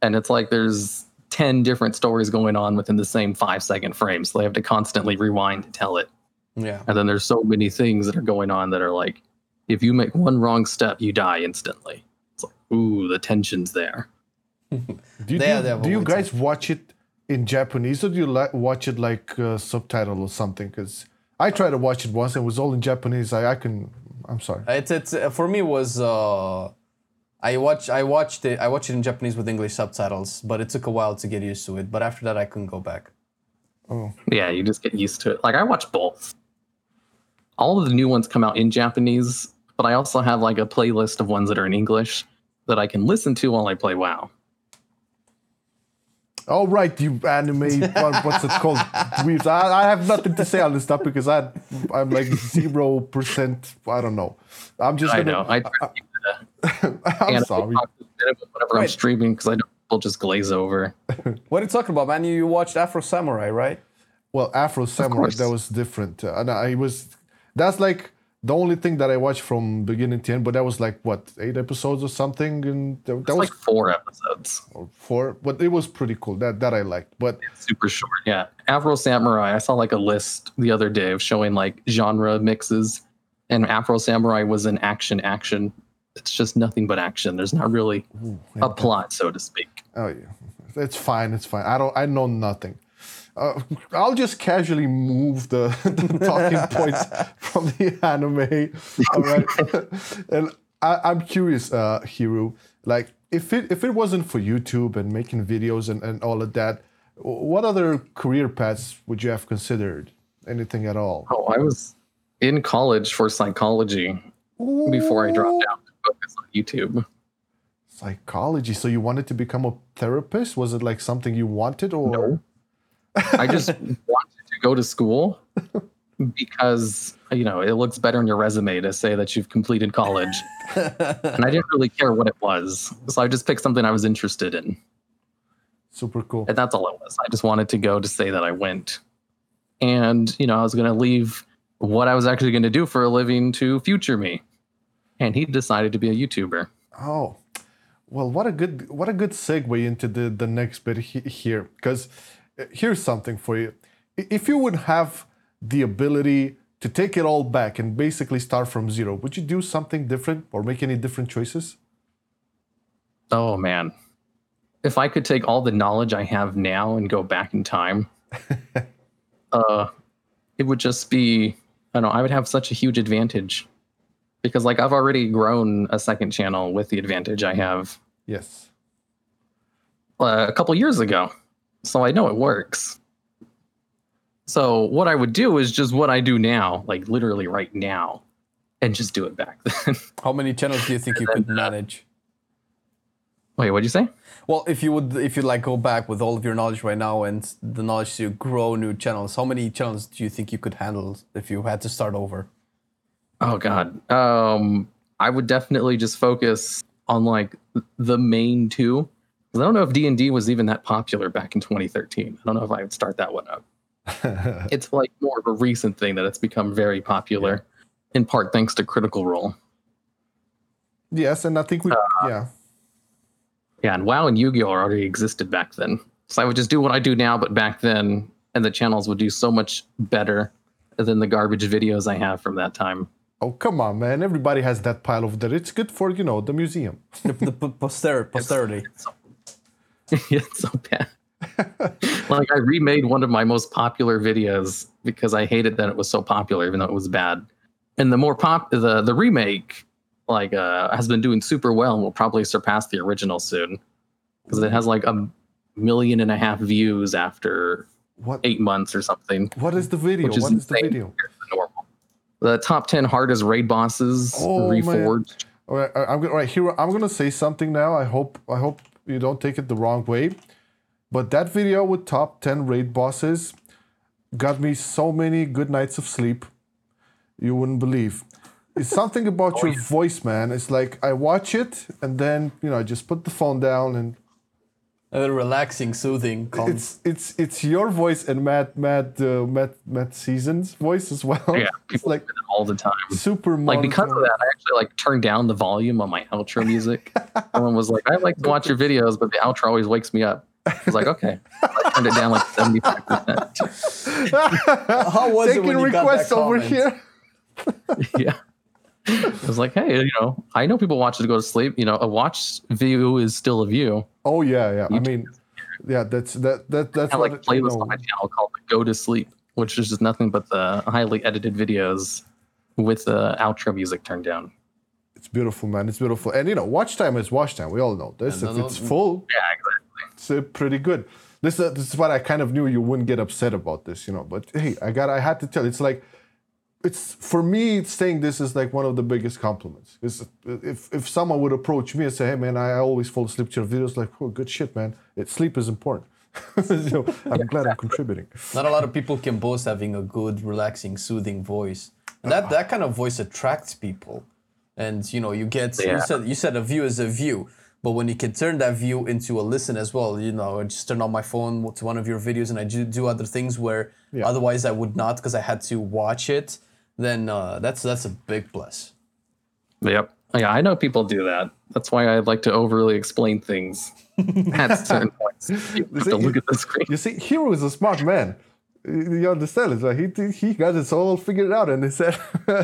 And it's like there's 10 different stories going on within the same five second frame. So they have to constantly rewind to tell it. Yeah. And then there's so many things that are going on that are like, if you make one wrong step, you die instantly. It's like, ooh, the tension's there. Do you, They- do, they do you always guys watch it in Japanese or do you li- watch it like uh, subtitle or something? Because I tried to watch it once and it was all in Japanese. I, I can. I'm sorry. It's it's uh, for me it was uh, I watch I watched it I watched it in Japanese with English subtitles, but it took a while to get used to it. But after that, I couldn't go back. Oh yeah, you just get used to it. Like I watch both. All of the new ones come out in Japanese, but I also have like a playlist of ones that are in English that I can listen to while I play WoW. All right, you anime. what, what's it called? Dweebs. I, I have nothing to say on this stuff because I, I'm like zero percent. I don't know. I'm just. I Gonna, know. I try to I'm anime sorry. talk whenever I'm streaming because I know people just glaze over. What are you talking about, man? You, you watched Afro Samurai, right? Well, Afro Samurai that was different, uh, and I was. That's like the only thing that I watched from beginning to end. But that was like what eight episodes or something, and that, that was like four episodes. four. But it was pretty cool. That that I liked. But super short. Yeah. Afro Samurai, I saw like a list the other day of showing like genre mixes, and Afro Samurai was an action action. It's just nothing but action. There's not really a plot, so to speak. Oh yeah, it's fine. It's fine. I don't. I know nothing. Uh, I'll just casually move the, the talking points from the anime. All right. and I, I'm curious, uh, Hiru. Like, if it if it wasn't for YouTube and making videos and, and all of that, what other career paths would you have considered? Anything at all? Oh, I was in college for psychology before I dropped out focus on YouTube. Psychology. So you wanted to become a therapist? Was it like something you wanted, or No. I just wanted to go to school because you know it looks better on your resume to say that you've completed college. and I didn't really care what it was, so I just picked something I was interested in. Super cool. And that's all it was. I just wanted to go to say that I went. And, you know, I was going to leave what I was actually going to do for a living to future me. And he decided to be a YouTuber. Oh, well, what a good what a good segue into the the next bit he, here. Because here's something for you: if you would have the ability to take it all back and basically start from zero, would you do something different or make any different choices? Oh, man. If I could take all the knowledge I have now and go back in time, uh, it would just be, I don't know, I would have such a huge advantage. Because, like, I've already grown a second channel with the advantage I have Yes. uh, a couple years ago. So I know it works. So what I would do is just what I do now, like literally right now, and just do it back then. How many channels do you think you could manage? Wait, what'd you say? Well, if you would, if you like go back with all of your knowledge right now and the knowledge to grow new channels, how many channels do you think you could handle if you had to start over? Oh God. Um, I would definitely just focus on like the main two. I don't know if D and D was even that popular back in 2013. I don't know if I would start that one up. it's like more of a recent thing that it's become very popular, in part thanks to Critical Role. Yes, and I think we yeah. Yeah, and WoW and Yu-Gi-Oh already existed back then. So I would just do what I do now, but back then, and the channels would do so much better than the garbage videos I have from that time. Oh come on, man! Everybody has that pile over there. It's good for you know the museum. The, the p- poster- posterity. it's so bad. like I remade one of my most popular videos because I hated that it was so popular, even though it was bad. And the more pop, the the remake, like uh, has been doing super well and will probably surpass the original soon because it has like a million and a half views after What eight months or something. what is the video? Which is What is the video? Compared to normal. The top ten hardest raid bosses Oh, man. reforged. All right, I'm gonna right here. I'm gonna say something now. I hope I hope you don't take it the wrong way, but that video with top ten raid bosses got me so many good nights of sleep. You wouldn't believe. It's something about Oh, your voice, man. It's like I watch it and then you know I just put the phone down and A relaxing, soothing, calm. it's it's it's your voice and Matt Matt uh, Matt Matt Season's voice as well. Yeah, it's people like do that all the time. super like because of that, I actually like turned down the volume on my outro music. Someone was like, "I like to watch your videos, but the outro always wakes me up." I was like, "Okay." I turned it down like seventy five percent. How was it Taking when you got that requests over here. Yeah. I was like, "Hey, you know, I know people watch it to go to sleep. You know, a watch view is still a view." Oh yeah, yeah. I mean, yeah. That's that that that's I have what like a it- you playlist know, on my channel called "Go to Sleep," which is just nothing but the highly edited videos with the outro music turned down. It's beautiful, man. It's beautiful, and you know, watch time is watch time. We all know this. Yeah, if it's no. full, Yeah, exactly. it's uh, pretty good. This uh, this is what I kind of knew you wouldn't get upset about this, you know. But hey, I got I had to tell. It's like it's for me saying this is like one of the biggest compliments. Is if if someone would approach me and say, "Hey, man, I always fall asleep to your videos," like, "Oh, good shit, man. It, sleep is important." you know, I'm glad I'm contributing. Not a lot of people can boast having a good, relaxing, soothing voice. And that, that kind of voice attracts people. And you know, you get Yeah. you said you said a view is a view, but when you can turn that view into a listen as well, you know, I just turn on my phone to one of your videos and I do, do other things where Yeah. otherwise I would not because I had to watch it. Then uh, that's that's a big plus. Yep. Yeah, I know people do that. That's why I like to overly explain things at certain points. You have to look at the screen. You see, Hero is a smart man. You understand? It's like he he got it all figured out, and he said, uh,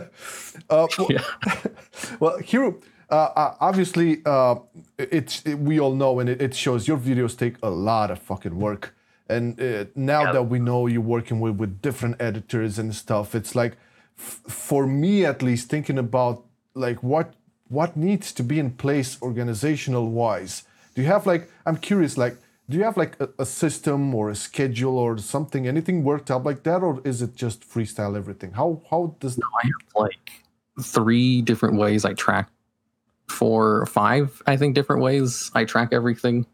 well, Yeah. well, Hero. Uh, uh, obviously, uh, it's it, we all know, and it, it shows your videos take a lot of fucking work. And uh, now Yeah. that we know you're working with, with different editors and stuff, it's like, for me at least, thinking about like what what needs to be in place organizational wise. Do you have like? I'm curious, like, do you have like a, a system or a schedule or something, anything worked out like that, or is it just freestyle everything? How how does I have like three different ways I track, four, five, I think, different ways I track everything.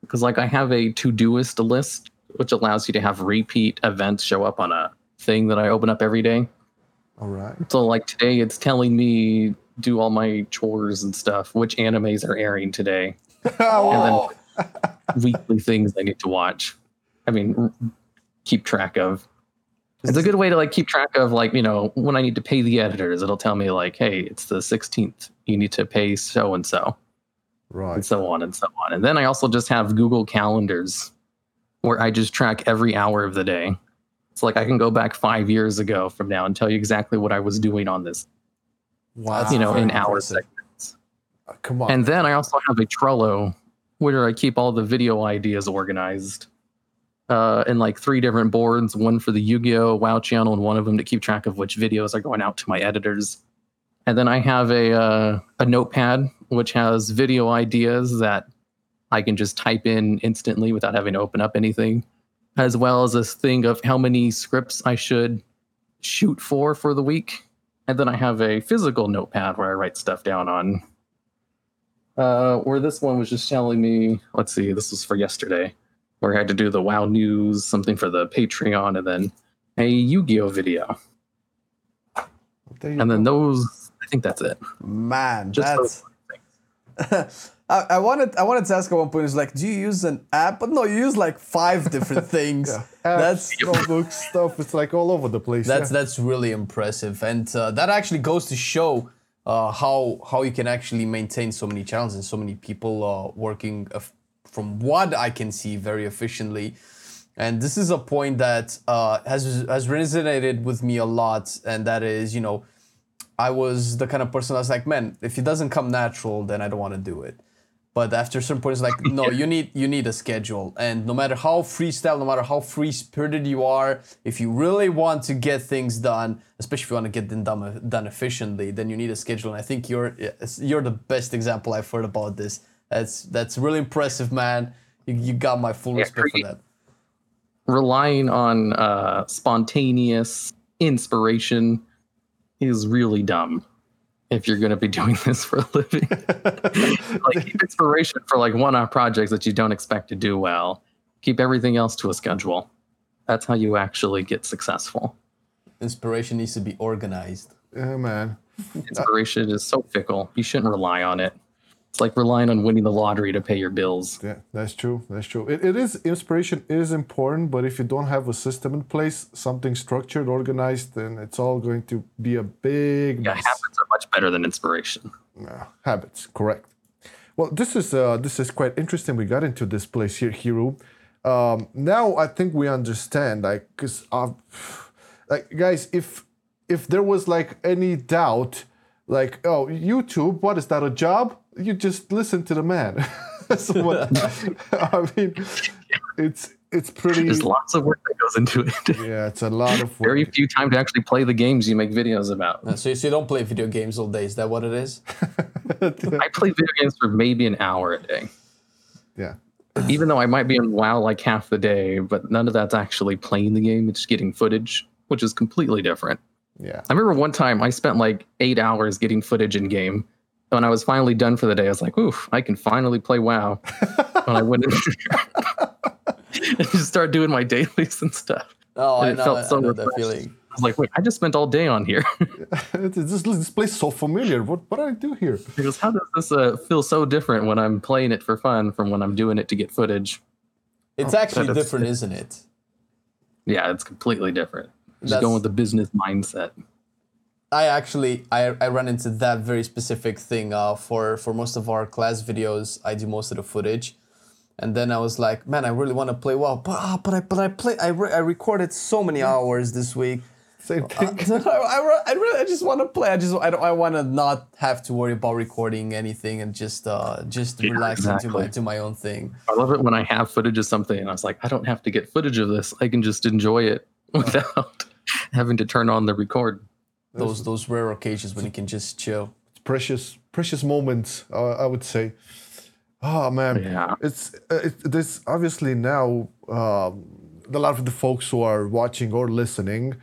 Because like I have a Todoist list, which allows you to have repeat events show up on a thing that I open up every day. All right? So like today, it's telling me do all my chores and stuff, which animes are airing today. Oh, And weekly things I need to watch. I mean, keep track of. It's a good way to like keep track of like you know when I need to pay the editors. It'll tell me like, hey, it's the 16th. You need to pay so and so, Right. and so on and so on. And then I also just have Google calendars where I just track every hour of the day. It's like I can go back five years ago from now and tell you exactly what I was doing on this, Wow. you know, in very hours. impressive. Uh, Come on. And then I also have a Trello where I keep all the video ideas organized uh, in like three different boards one for the Yu Gi Oh! WoW channel, and one of them to keep track of which videos are going out to my editors. And then I have a, uh, a notepad which has video ideas that I can just type in instantly without having to open up anything, as well as this thing of how many scripts I should shoot for for the week. And then I have a physical notepad where I write stuff down on uh, where this one was just telling me, let's see, this was for yesterday, where I had to do the WoW news, something for the Patreon, and then a Yu-Gi-Oh video, There you and then those. I think that's it. Man, Just that's. I, I wanted I wanted to ask at one point. It's like, do you use an app? But no, you use like five different things. Yeah. That's Apps, notebooks, stuff. It's like all over the place. that's yeah. that's really impressive, and uh, that actually goes to show uh, how how you can actually maintain so many channels and so many people uh, working, uh, from what I can see, very efficiently. And this is a point that uh, has has resonated with me a lot, and that is, you know, I was the kind of person I was like, man, if it doesn't come natural, then I don't want to do it. But after some certain point, it's like, no, you need you need a schedule, and no matter how freestyle, no matter how free spirited you are, if you really want to get things done, especially if you want to get them done, done efficiently, then you need a schedule. And I think you're you're the best example I've heard about this. That's that's really impressive, man. You, you got my full Yeah, respect for that. Relying on uh, spontaneous inspiration is really dumb if you're going to be doing this for a living. like keep inspiration for like one-off projects that you don't expect to do well. Keep everything else to a schedule. That's how you actually get successful. Inspiration needs to be organized. yeah, man. Inspiration is so fickle. You shouldn't rely on it. It's like relying on winning the lottery to pay your bills. Yeah, that's true. That's true. It, it is inspiration is important, but if you don't have a system in place, something structured, organized, then it's all going to be a big Yeah, mess. habits are much better than inspiration. Yeah, habits, correct. Well, this is uh, this is quite interesting. We got into this place here, Hiru. Um, now I think we understand, like, cause, uh, like, guys, if if there was like any doubt, like, oh, YouTube, what is that a job? You just listen to the man. That's what I mean. It's it's pretty. There's lots of work that goes into it. Yeah, it's a lot of work. Very few time to actually play the games you make videos about. Uh, So, so you don't play video games all day. Is that what it is? I play video games for maybe an hour a day. Yeah. Even though I might be in WoW like half the day, but none of that's actually playing the game. It's getting footage, which is completely different. Yeah. I remember one time I spent like eight hours getting footage in game. When I was finally done for the day, I was like, oof, I can finally play WoW. when I went in and just start doing my dailies and stuff. Oh, I it know, felt I so know that feeling. I was like, wait, I just spent all day on here. It's just, this place is so familiar. What what did I do here? Because how does this uh, feel so different when I'm playing it for fun from when I'm doing it to get footage? It's actually that's- different, isn't it? Yeah, it's completely different. Just That's- going with the business mindset. I actually I, I run into that very specific thing uh, for for most of our class videos. I do most of the footage, and then I was like, man, I really want to play well, but ah, but I but I play I, re- I recorded so many hours this week. Same thing. I, I, I really I just want to play. I just I don't I want to not have to worry about recording anything and just uh just Yeah, relax into my exactly. to my own thing. I love it when I have footage of something and I was like, I don't have to get footage of this. I can just enjoy it without having to turn on the record. Those those rare occasions when you can just chill. It's precious precious moments uh, i would say oh man. Yeah. it's uh, it, this obviously now um, a lot of the folks who are watching or listening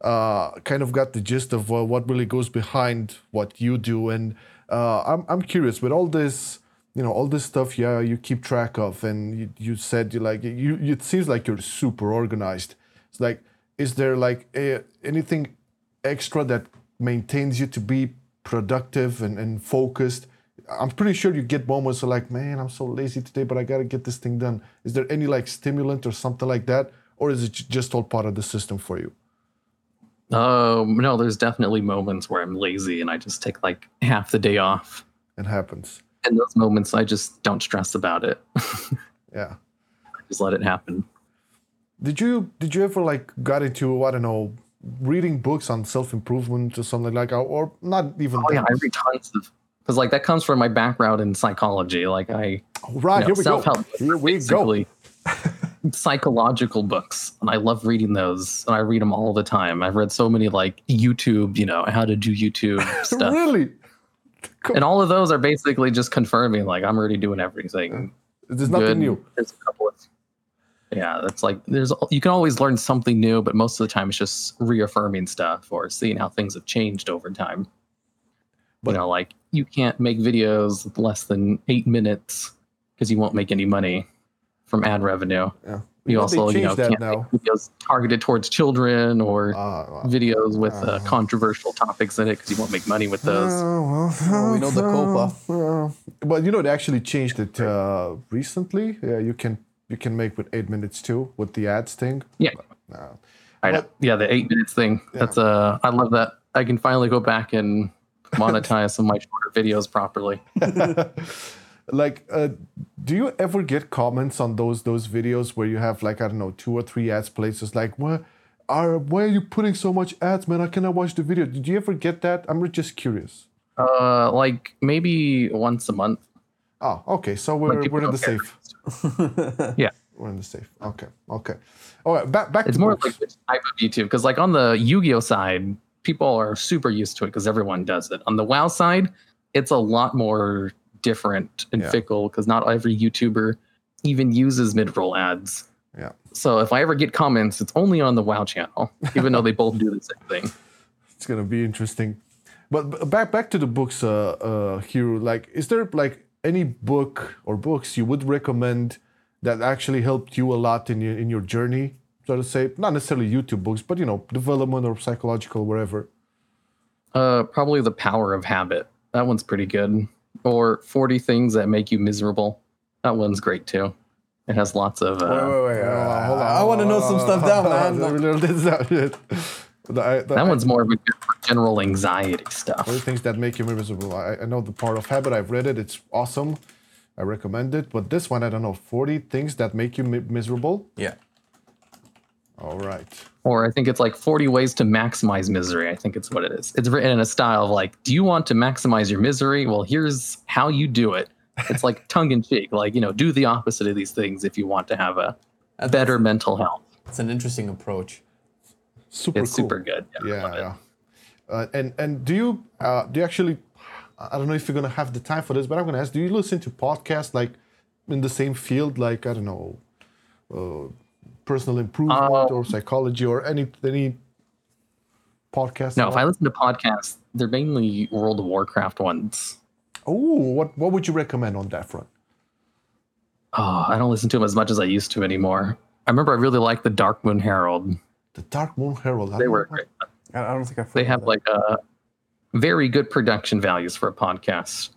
uh, kind of got the gist of uh, what really goes behind what you do. And uh, I'm, I'm curious with all this you know all this stuff yeah you keep track of and you, you said you like you it seems like you're super organized. It's like is there like a, anything extra that maintains you to be productive and, and focused I'm pretty sure you get moments of like, man, I'm so lazy today, but I gotta get this thing done. Is there any like stimulant or something like that, or is it just all part of the system for you? Um, no, there's definitely moments where I'm lazy and I just take like half the day off. It happens. In those moments, I just don't stress about it. Yeah. just let it happen. Did you did you ever like got into I don't know reading books on self improvement or something like that, or not even? Oh yeah, that? I read tons of because like that comes from my background in psychology. Like I oh, right you know, here we go. self-help Here we go. psychological books and i love reading those and i read them all the time i've read so many like youtube you know how to do youtube stuff really? and all of those are basically just confirming like i'm already doing everything uh, There's nothing good. new. there's a couple of yeah that's like there's you can always learn something new but most of the time it's just reaffirming stuff or seeing how things have changed over time But- you know like you can't make videos less than eight minutes because you won't make any money from ad revenue Yeah. you Well, also you know changed that can't now. make videos targeted towards children or Uh, videos with uh, uh. controversial topics in it because you won't make money with those Oh, we know the COPPA. Uh, but you know they actually changed it uh, recently. Yeah, you can you can make with eight minutes too with the ads thing. yeah Uh, I know. But- Yeah, the eight minutes thing. That's uh I love that. I can finally go back and monetize some of my shorter videos properly. like, uh, do you ever get comments on those those videos where you have like I don't know two or three ads places like what? Are, why are you putting so much ads, man? I cannot watch the video. Did you ever get that? I'm just curious. Uh like maybe once a month. Oh, okay. So we're, we're in the care. safe. Yeah. We're in the safe. Okay. Okay. All right. Back back It's to more books. like which type of YouTube. Because like on the Yu-Gi-Oh side, people are super used to it because everyone does it. On the WoW side, it's a lot more different and Yeah. fickle because not every YouTuber even uses mid-roll ads. Yeah. So if I ever get comments, it's only on the WoW channel, even though they both do the same thing. It's gonna be interesting. But back back to the books, uh, uh, Hero. Like, is there like any book or books you would recommend that actually helped you a lot in your in your journey, so to say? Not necessarily YouTube books, but you know, development or psychological, wherever. Uh, probably the power of habit. That one's pretty good. Or 40 things that make you miserable. That one's great too. It has lots of. Uh, wait. Uh, hold on, I want to know some stuff down, man. That's not it. The- I- the- that one's more of a general anxiety stuff. What are the things that make you miserable? I, I know the power of habit. I've read it. It's awesome. I recommend it. But this one, I don't know. Forty things that make you mi- miserable. Yeah. All right. Or I think it's like 40 ways to maximize misery. I think it's what it is. It's written in a style of like, do you want to maximize your misery? Well, here's how you do it. It's like tongue in cheek, like, you know, do the opposite of these things if you want to have a better mental health. It's an interesting approach. Super It's cool. super good. I Yeah, yeah. Uh, and and do you uh, do you actually? I don't know if you're gonna have the time for this, but I'm gonna ask. Do you listen to podcasts like in the same field, like I don't know, uh, personal improvement Uh, or psychology or any any podcast? No, if I listen to podcasts, they're mainly World of Warcraft ones. oh, what what would you recommend on that front? Oh, I don't listen to them as much as I used to anymore. I remember I really liked the Dark Moon Herald. The Dark Moon Herald. I They don't were great. I I don't think I've They have of like a very good production values for a podcast.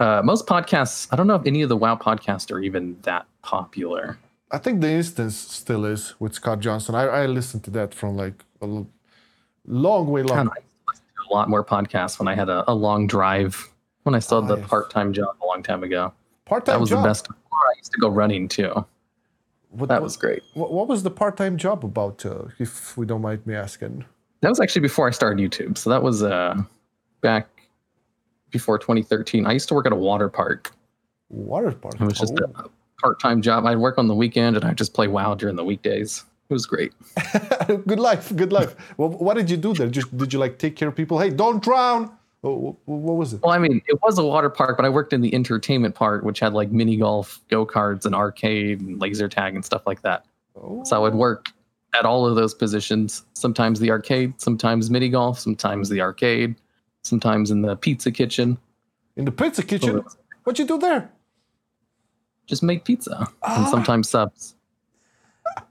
Uh, most podcasts, I don't know if any of the WoW podcasts are even that popular. I think the instance still is with Scott Johnson. I, I listened to that from like a l- long way long. And I listened to a lot more podcasts when I had a, a long drive when I still had Ah, the yes. part-time job a long time ago. Part time That was job. the best. I used to go running too. What, That was great. What, what was the part time job about, uh, if we don't mind me asking? That was actually before I started YouTube. So that was uh, back before 2013. I used to work at a water park. Water park. It was just Oh. a part-time job. I'd work on the weekend and I'd just play WoW during the weekdays. It was great. good life, good life. well, what did you do there? Just did you like take care of people? Hey, don't drown. Oh, what was it? Well, I mean, it was a water park, but I worked in the entertainment part, which had like mini golf, go karts, and arcade, and laser tag, and stuff like that. Oh, So I would oh. work at all of those positions. Sometimes the arcade, sometimes mini golf, sometimes the arcade, sometimes in the pizza kitchen. in the pizza kitchen. Oh. What you do there? Just make pizza Ah. and sometimes subs.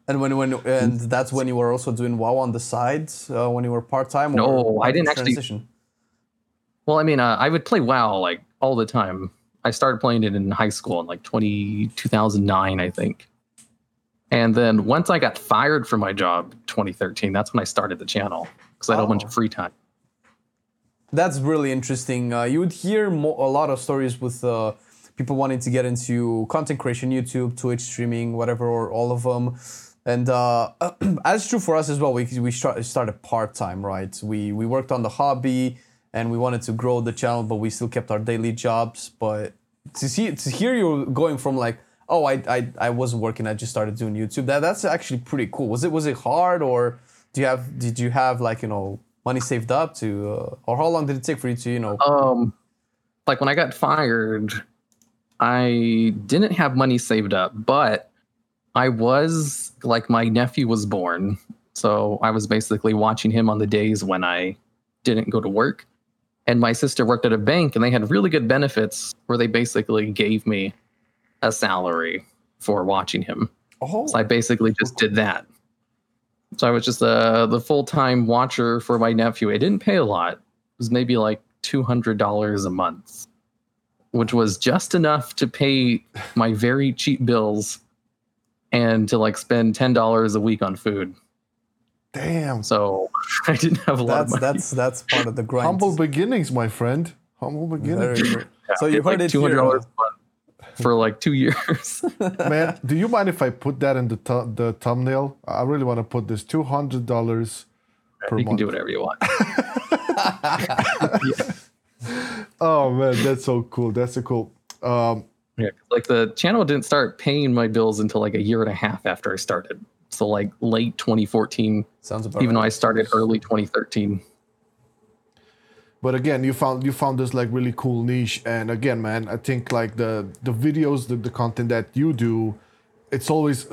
And when when and that's when you were also doing WoW on the side uh, when you were part time. No, I didn't actually- Well, I mean, uh, I would play WoW like all the time. I started playing it in high school in like 20, 2009, I think. And then once I got fired from my job, 2013, that's when I started the channel because I had a bunch Oh. of free time. That's really interesting. Uh, you would hear mo- a lot of stories with uh, people wanting to get into content creation, YouTube, Twitch streaming, whatever, or all of them. And uh, as true for us as well. We we start, started part time, right? We we worked on the hobby, and we wanted to grow the channel, but we still kept our daily jobs. But to see to hear you going from like, oh, I I, I wasn't working, I just started doing YouTube. That that's actually pretty cool. Was it was it hard, or do you have did you have like you know money saved up to, uh, or how long did it take for you to you know? Um, like when I got fired, I didn't have money saved up, but I was like my nephew was born, so I was basically watching him on the days when I didn't go to work. And my sister worked at a bank, and they had really good benefits where they basically gave me a salary for watching him. oh, So I basically just did that. So I was just uh, the full time watcher for my nephew. It didn't pay a lot. It was maybe like two hundred dollars a month, which was just enough to pay my very cheap bills and to like spend ten dollars a week on food. Damn. So I didn't have a lot that's of money. that's that's part of the grind. Humble beginnings, my friend. Humble Very beginnings. good. So you It's heard like it two hundred here. dollars for like two years. Man, do you mind if I put that in the thu- the thumbnail? I really want to put this two hundred dollars per you can do whatever you want. Oh man, that's so cool. That's so cool. Um, Yeah, 'cause, like the channel didn't start paying my bills until like a year and a half after I started. So like late 2014, Sounds about even though. I started early 2013. but again, you found you found this like really cool niche, and again, man, I think like the the videos, the, the content that you do, it's always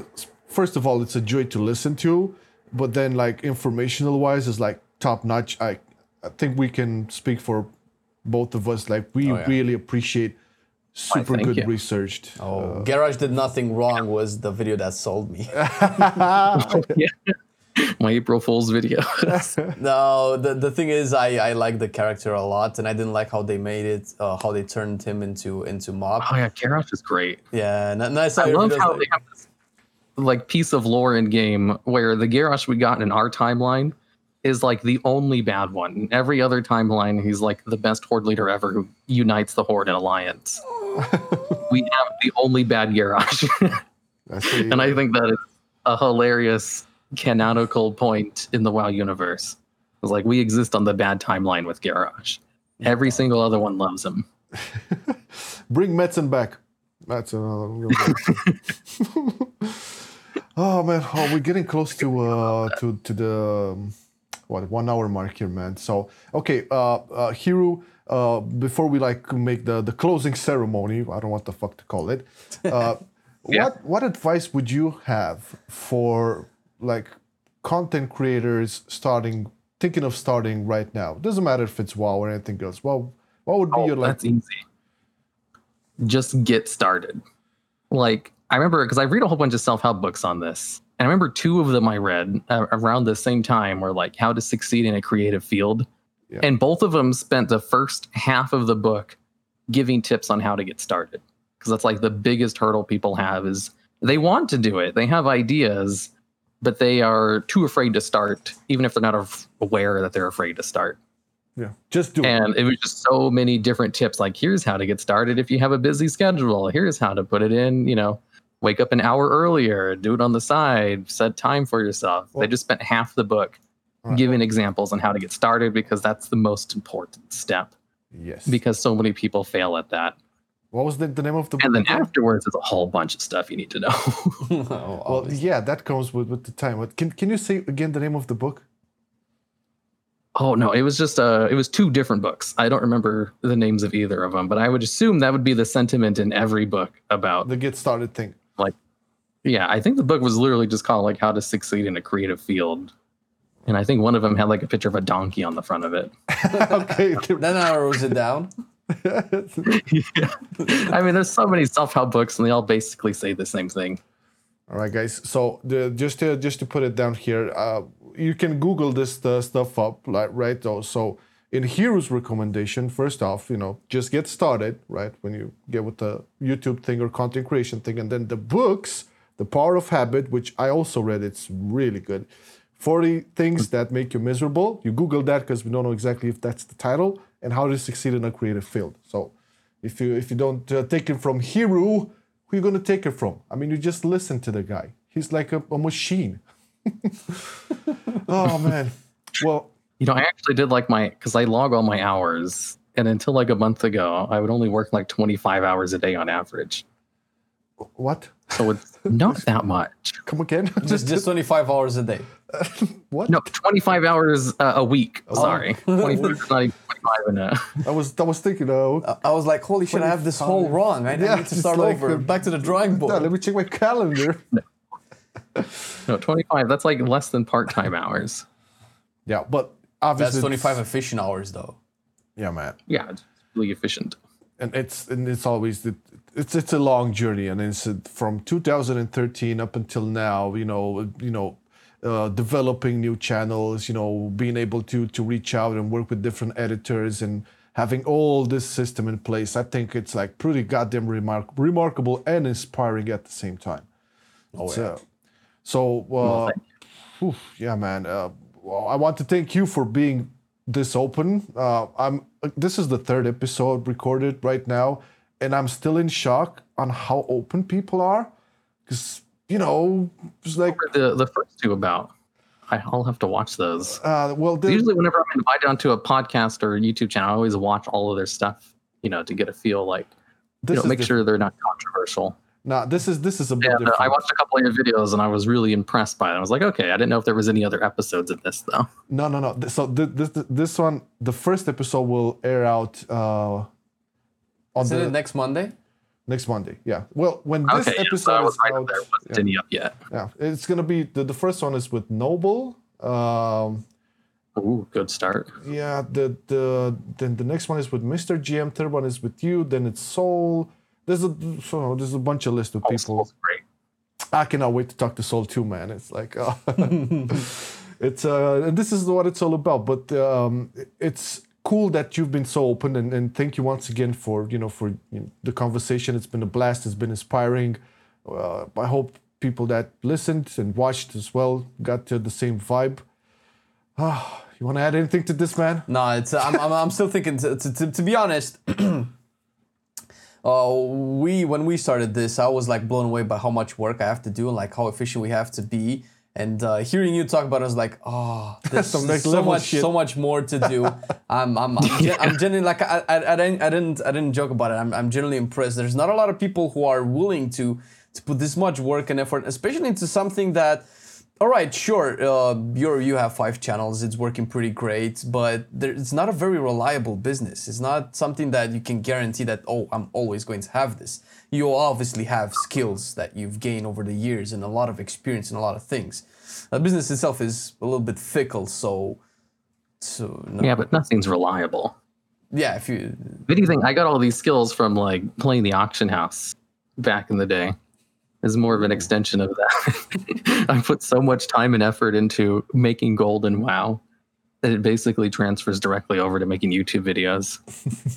first of all, it's a joy to listen to, but then like informational wise, is like top notch. I I think we can speak for both of us. Like we Oh, yeah. really appreciate super thank good you. researched. Oh, Garrosh did nothing wrong was the video that sold me. yeah. My April Fool's video. no, the, the thing is, I, I like the character a lot, and I didn't like how they made it, uh, how they turned him into into mob. oh yeah, Garrosh is great. Yeah, and, and I saw I your love how like- they have this like piece of lore in game where the Garrosh we got in our timeline is like the only bad one. In every other timeline, he's like the best horde leader ever who unites the horde in alliance. we have the only bad Garrosh. And I think that is a hilarious canonical point in the WoW universe. It's like we exist on the bad timeline with Garrosh. Every single other one loves him. Bring Metzen back. That's another. oh man, oh, we're getting close to uh to to the um, what one hour mark here, man. So okay, uh, uh Hiru. Uh, before we like make the the closing ceremony, I don't know what the fuck to call it. Uh, Yeah. What what advice would you have for like content creators starting thinking of starting right now? Doesn't matter if it's WoW or anything else. Well, what would be Oh, your like that's easy. Just get started. Like I remember because I read a whole bunch of self-help books on this, I remember two of them I read uh, around the same time were like how to succeed in a creative field, Yeah. and both of them spent the first half of the book giving tips on how to get started because that's like the biggest hurdle people have is they want to do it, they have ideas, but they are too afraid to start, even if they're not aware that they're afraid to start. yeah, just do it. And it was just so many different tips. Like, here's how to get started if you have a busy schedule. Here's how to put it in, you know, wake up an hour earlier, do it on the side, set time for yourself. Well- they just spent half the book Alright. giving examples on how to get started because that's the most important step Yes. because so many people fail at that. what was the, the name of the book? And then afterwards, there's a whole bunch of stuff you need to know. Oh, Well, yeah, that comes with, with the time. But can can you say again the name of the book? oh, no, it was just, uh, it was two different books. I don't remember the names of either of them, but I would assume that would be the sentiment in every book about The get started thing. Like yeah, I think the book was literally just called like how to succeed in a creative field. And I think one of them had like a picture of a donkey on the front of it. okay. Then I narrows it down. yeah. I mean, there's so many self-help books and they all basically say the same thing. All right, guys. So the, just to just to put it down here, uh, you can Google this uh, stuff up, like right? Though, so in Hero's recommendation, first off, you know, just get started, right? When you get with the YouTube thing or content creation thing, and then the books, The Power of Habit, which I also read, it's really good. 40 things that make you miserable. You Google that because we don't know exactly if that's the title, and how to succeed in a creative field. So if you if you don't uh, take it from Hero, who are you gonna take it from? I mean, you just listen to the guy. He's like a, a machine. oh man. Well, You know, I actually did like my because I log all my hours, and until like a month ago, I would only work like 25 hours a day on average. what? So it's not that much. Come again? Just just 25 hours a day. what? No, 25 hours uh, a week. Sorry, 25 is not even 25 in a. I was I was thinking, though. I was like, holy shit, I have this whole wrong. I, I Yeah, need to start like, over. uh, Back to the drawing yeah, board. let me check my calendar. No, 25. That's like less than part time hours. Yeah, but That's obviously 25 efficient hours though. Yeah, man. Yeah, it's really efficient. and it's and it's always the, it's it's a long journey and it's uh, from 2013 up until now you know you know uh, developing new channels you know being able to to reach out and work with different editors and having all this system in place i think it's like pretty goddamn remark- remarkable and inspiring at the same time Oh, so so uh, thank Oof, yeah, man. Uh, well, I want to thank you for being this open. Uh, I'm. This is the third episode recorded right now, and I'm still in shock on how open people are. Because you know, it's like, the the first two about? I- I'll have to watch those. uh, well, the, Usually, whenever I'm invited onto a podcast or a YouTube channel, I always watch all of their stuff, you know, to get a feel like, you know, make diff- sure they're not controversial. Nah, this is this is a bit And uh, different. I watched a couple of your videos and I was really impressed by it. I was like, okay, I didn't know if there was any other episodes of this though. No, no, no. So th- this this one, the first episode will air out uh, on Isn't the it next Monday? next Monday. Yeah. Well, when this okay, yeah, so episode I was is right out, there. Wasn't yeah. any up yet. Yeah, it's gonna be the, the first one is with Noble. Um, Ooh, good start. yeah, the the then the next one is with Mr. GM. Third one is with you. Then it's Soul. There's a so there's a bunch of list of Oh, people. Soul's great. I cannot wait to talk to Soul too, man. It's like uh, it's uh, and this is what it's all about. But um, it's cool that you've been so open, and, and thank you once again for you know for you know, the conversation. It's been a blast. It's been inspiring. Uh, I hope people that listened and watched as well got to the same vibe. Ah, you want to add anything to this, man? No, it's I'm, I'm, I'm still thinking. To, to, to, to be honest, uh, we when we started this, I was like blown away by how much work I have to do and like how efficient we have to be. And uh, hearing you talk about it, I was like, oh, there's some so much, shit. so much more to do. I'm, I'm, I'm, gen- I'm genuinely like, I, I, I didn't, I didn't, I didn't joke about it. I'm, I'm genuinely impressed. There's not a lot of people who are willing to, to put this much work and effort, especially into something that all right, sure. Uh, you have five channels. It's working pretty great, but there, it's not a very reliable business. It's not something that you can guarantee that oh, I'm always going to have this. You obviously have skills that you've gained over the years and a lot of experience in a lot of things. The business itself is a little bit fickle, so so no. Yeah, but nothing's reliable. yeah. If you If anything, I got all these skills from like playing the auction house back in the day. Is more of an extension of that. I put so much time and effort into making gold and WoW that it basically transfers directly over to making YouTube videos.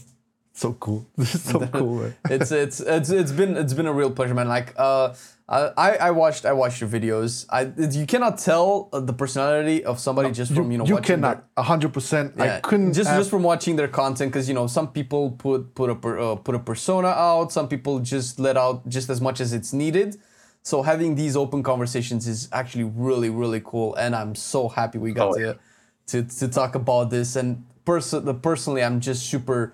So cool. This is so cool, it's it's it's it's been it's been a real pleasure, man. Like uh, I I watched I watched your videos. I you cannot tell uh, the personality of somebody just from you know you cannot. hundred percent. I couldn't. just just from watching their content because you know some people put put a per, uh, put a persona out some people just let out just as much as it's needed so having these open conversations is actually really really cool and i'm so happy we got Oh, to, yeah. to to talk about this and person personally i'm just super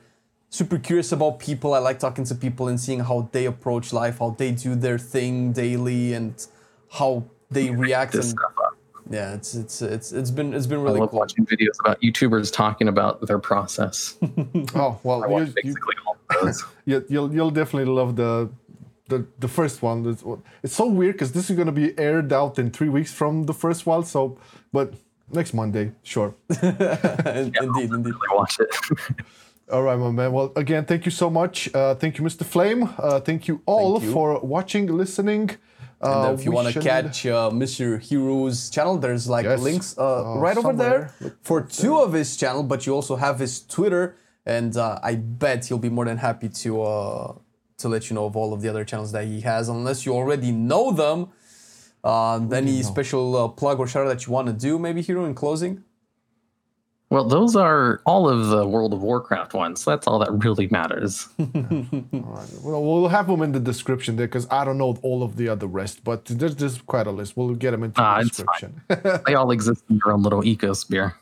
super curious about people i like talking to people and seeing how they approach life how they do their thing daily and how they react and stuff up. yeah it's it's it's it's been it's been really I love cool watching videos about YouTubers talking about their process. Oh well, I you, basically all of those. you, you'll you'll definitely love the the the first one. It's, it's so weird because this is gonna be aired out in three weeks from the first one. So, but next Monday, sure. indeed indeed I watch it. All right, my man. Well, again, thank you so much. Uh, thank you, Mr. Flame. Uh, thank you all Thank you. for watching, listening. Uh, if you want to catch uh, Mr. Hiru's channel, there's like Yes. links uh, Uh, right over there for two of his channel, but you also have his Twitter, and uh, I bet he'll be more than happy to uh, to let you know of all of the other channels that he has, unless you already know them. Uh, any special uh, plug or shout out that you want to do, maybe Hero in closing? Well, those are all of the World of Warcraft ones. That's all that really matters. Well, we'll have them in the description there because I don't know all of the other rest, but there's just quite a list. We'll get them into Ah, the it's fine. description. they all exist in their own little ecosphere.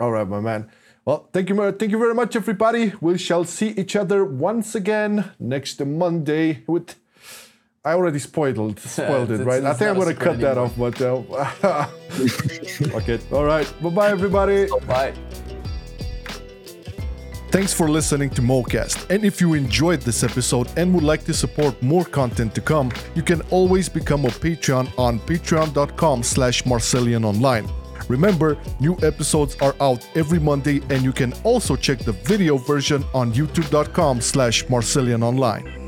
all right, my man. Well, thank you, thank you very much, everybody. We shall see each other once again next Monday with. I already spoiled spoiled it, right? I think I'm gonna cut that off, but uh, okay. All right, bye bye, everybody. Bye. Thanks for listening to MoCast. And if you enjoyed this episode and would like to support more content to come, you can always become a Patreon on patreon.com slash Online. Remember, new episodes are out every Monday and you can also check the video version on youtube.com slash Online.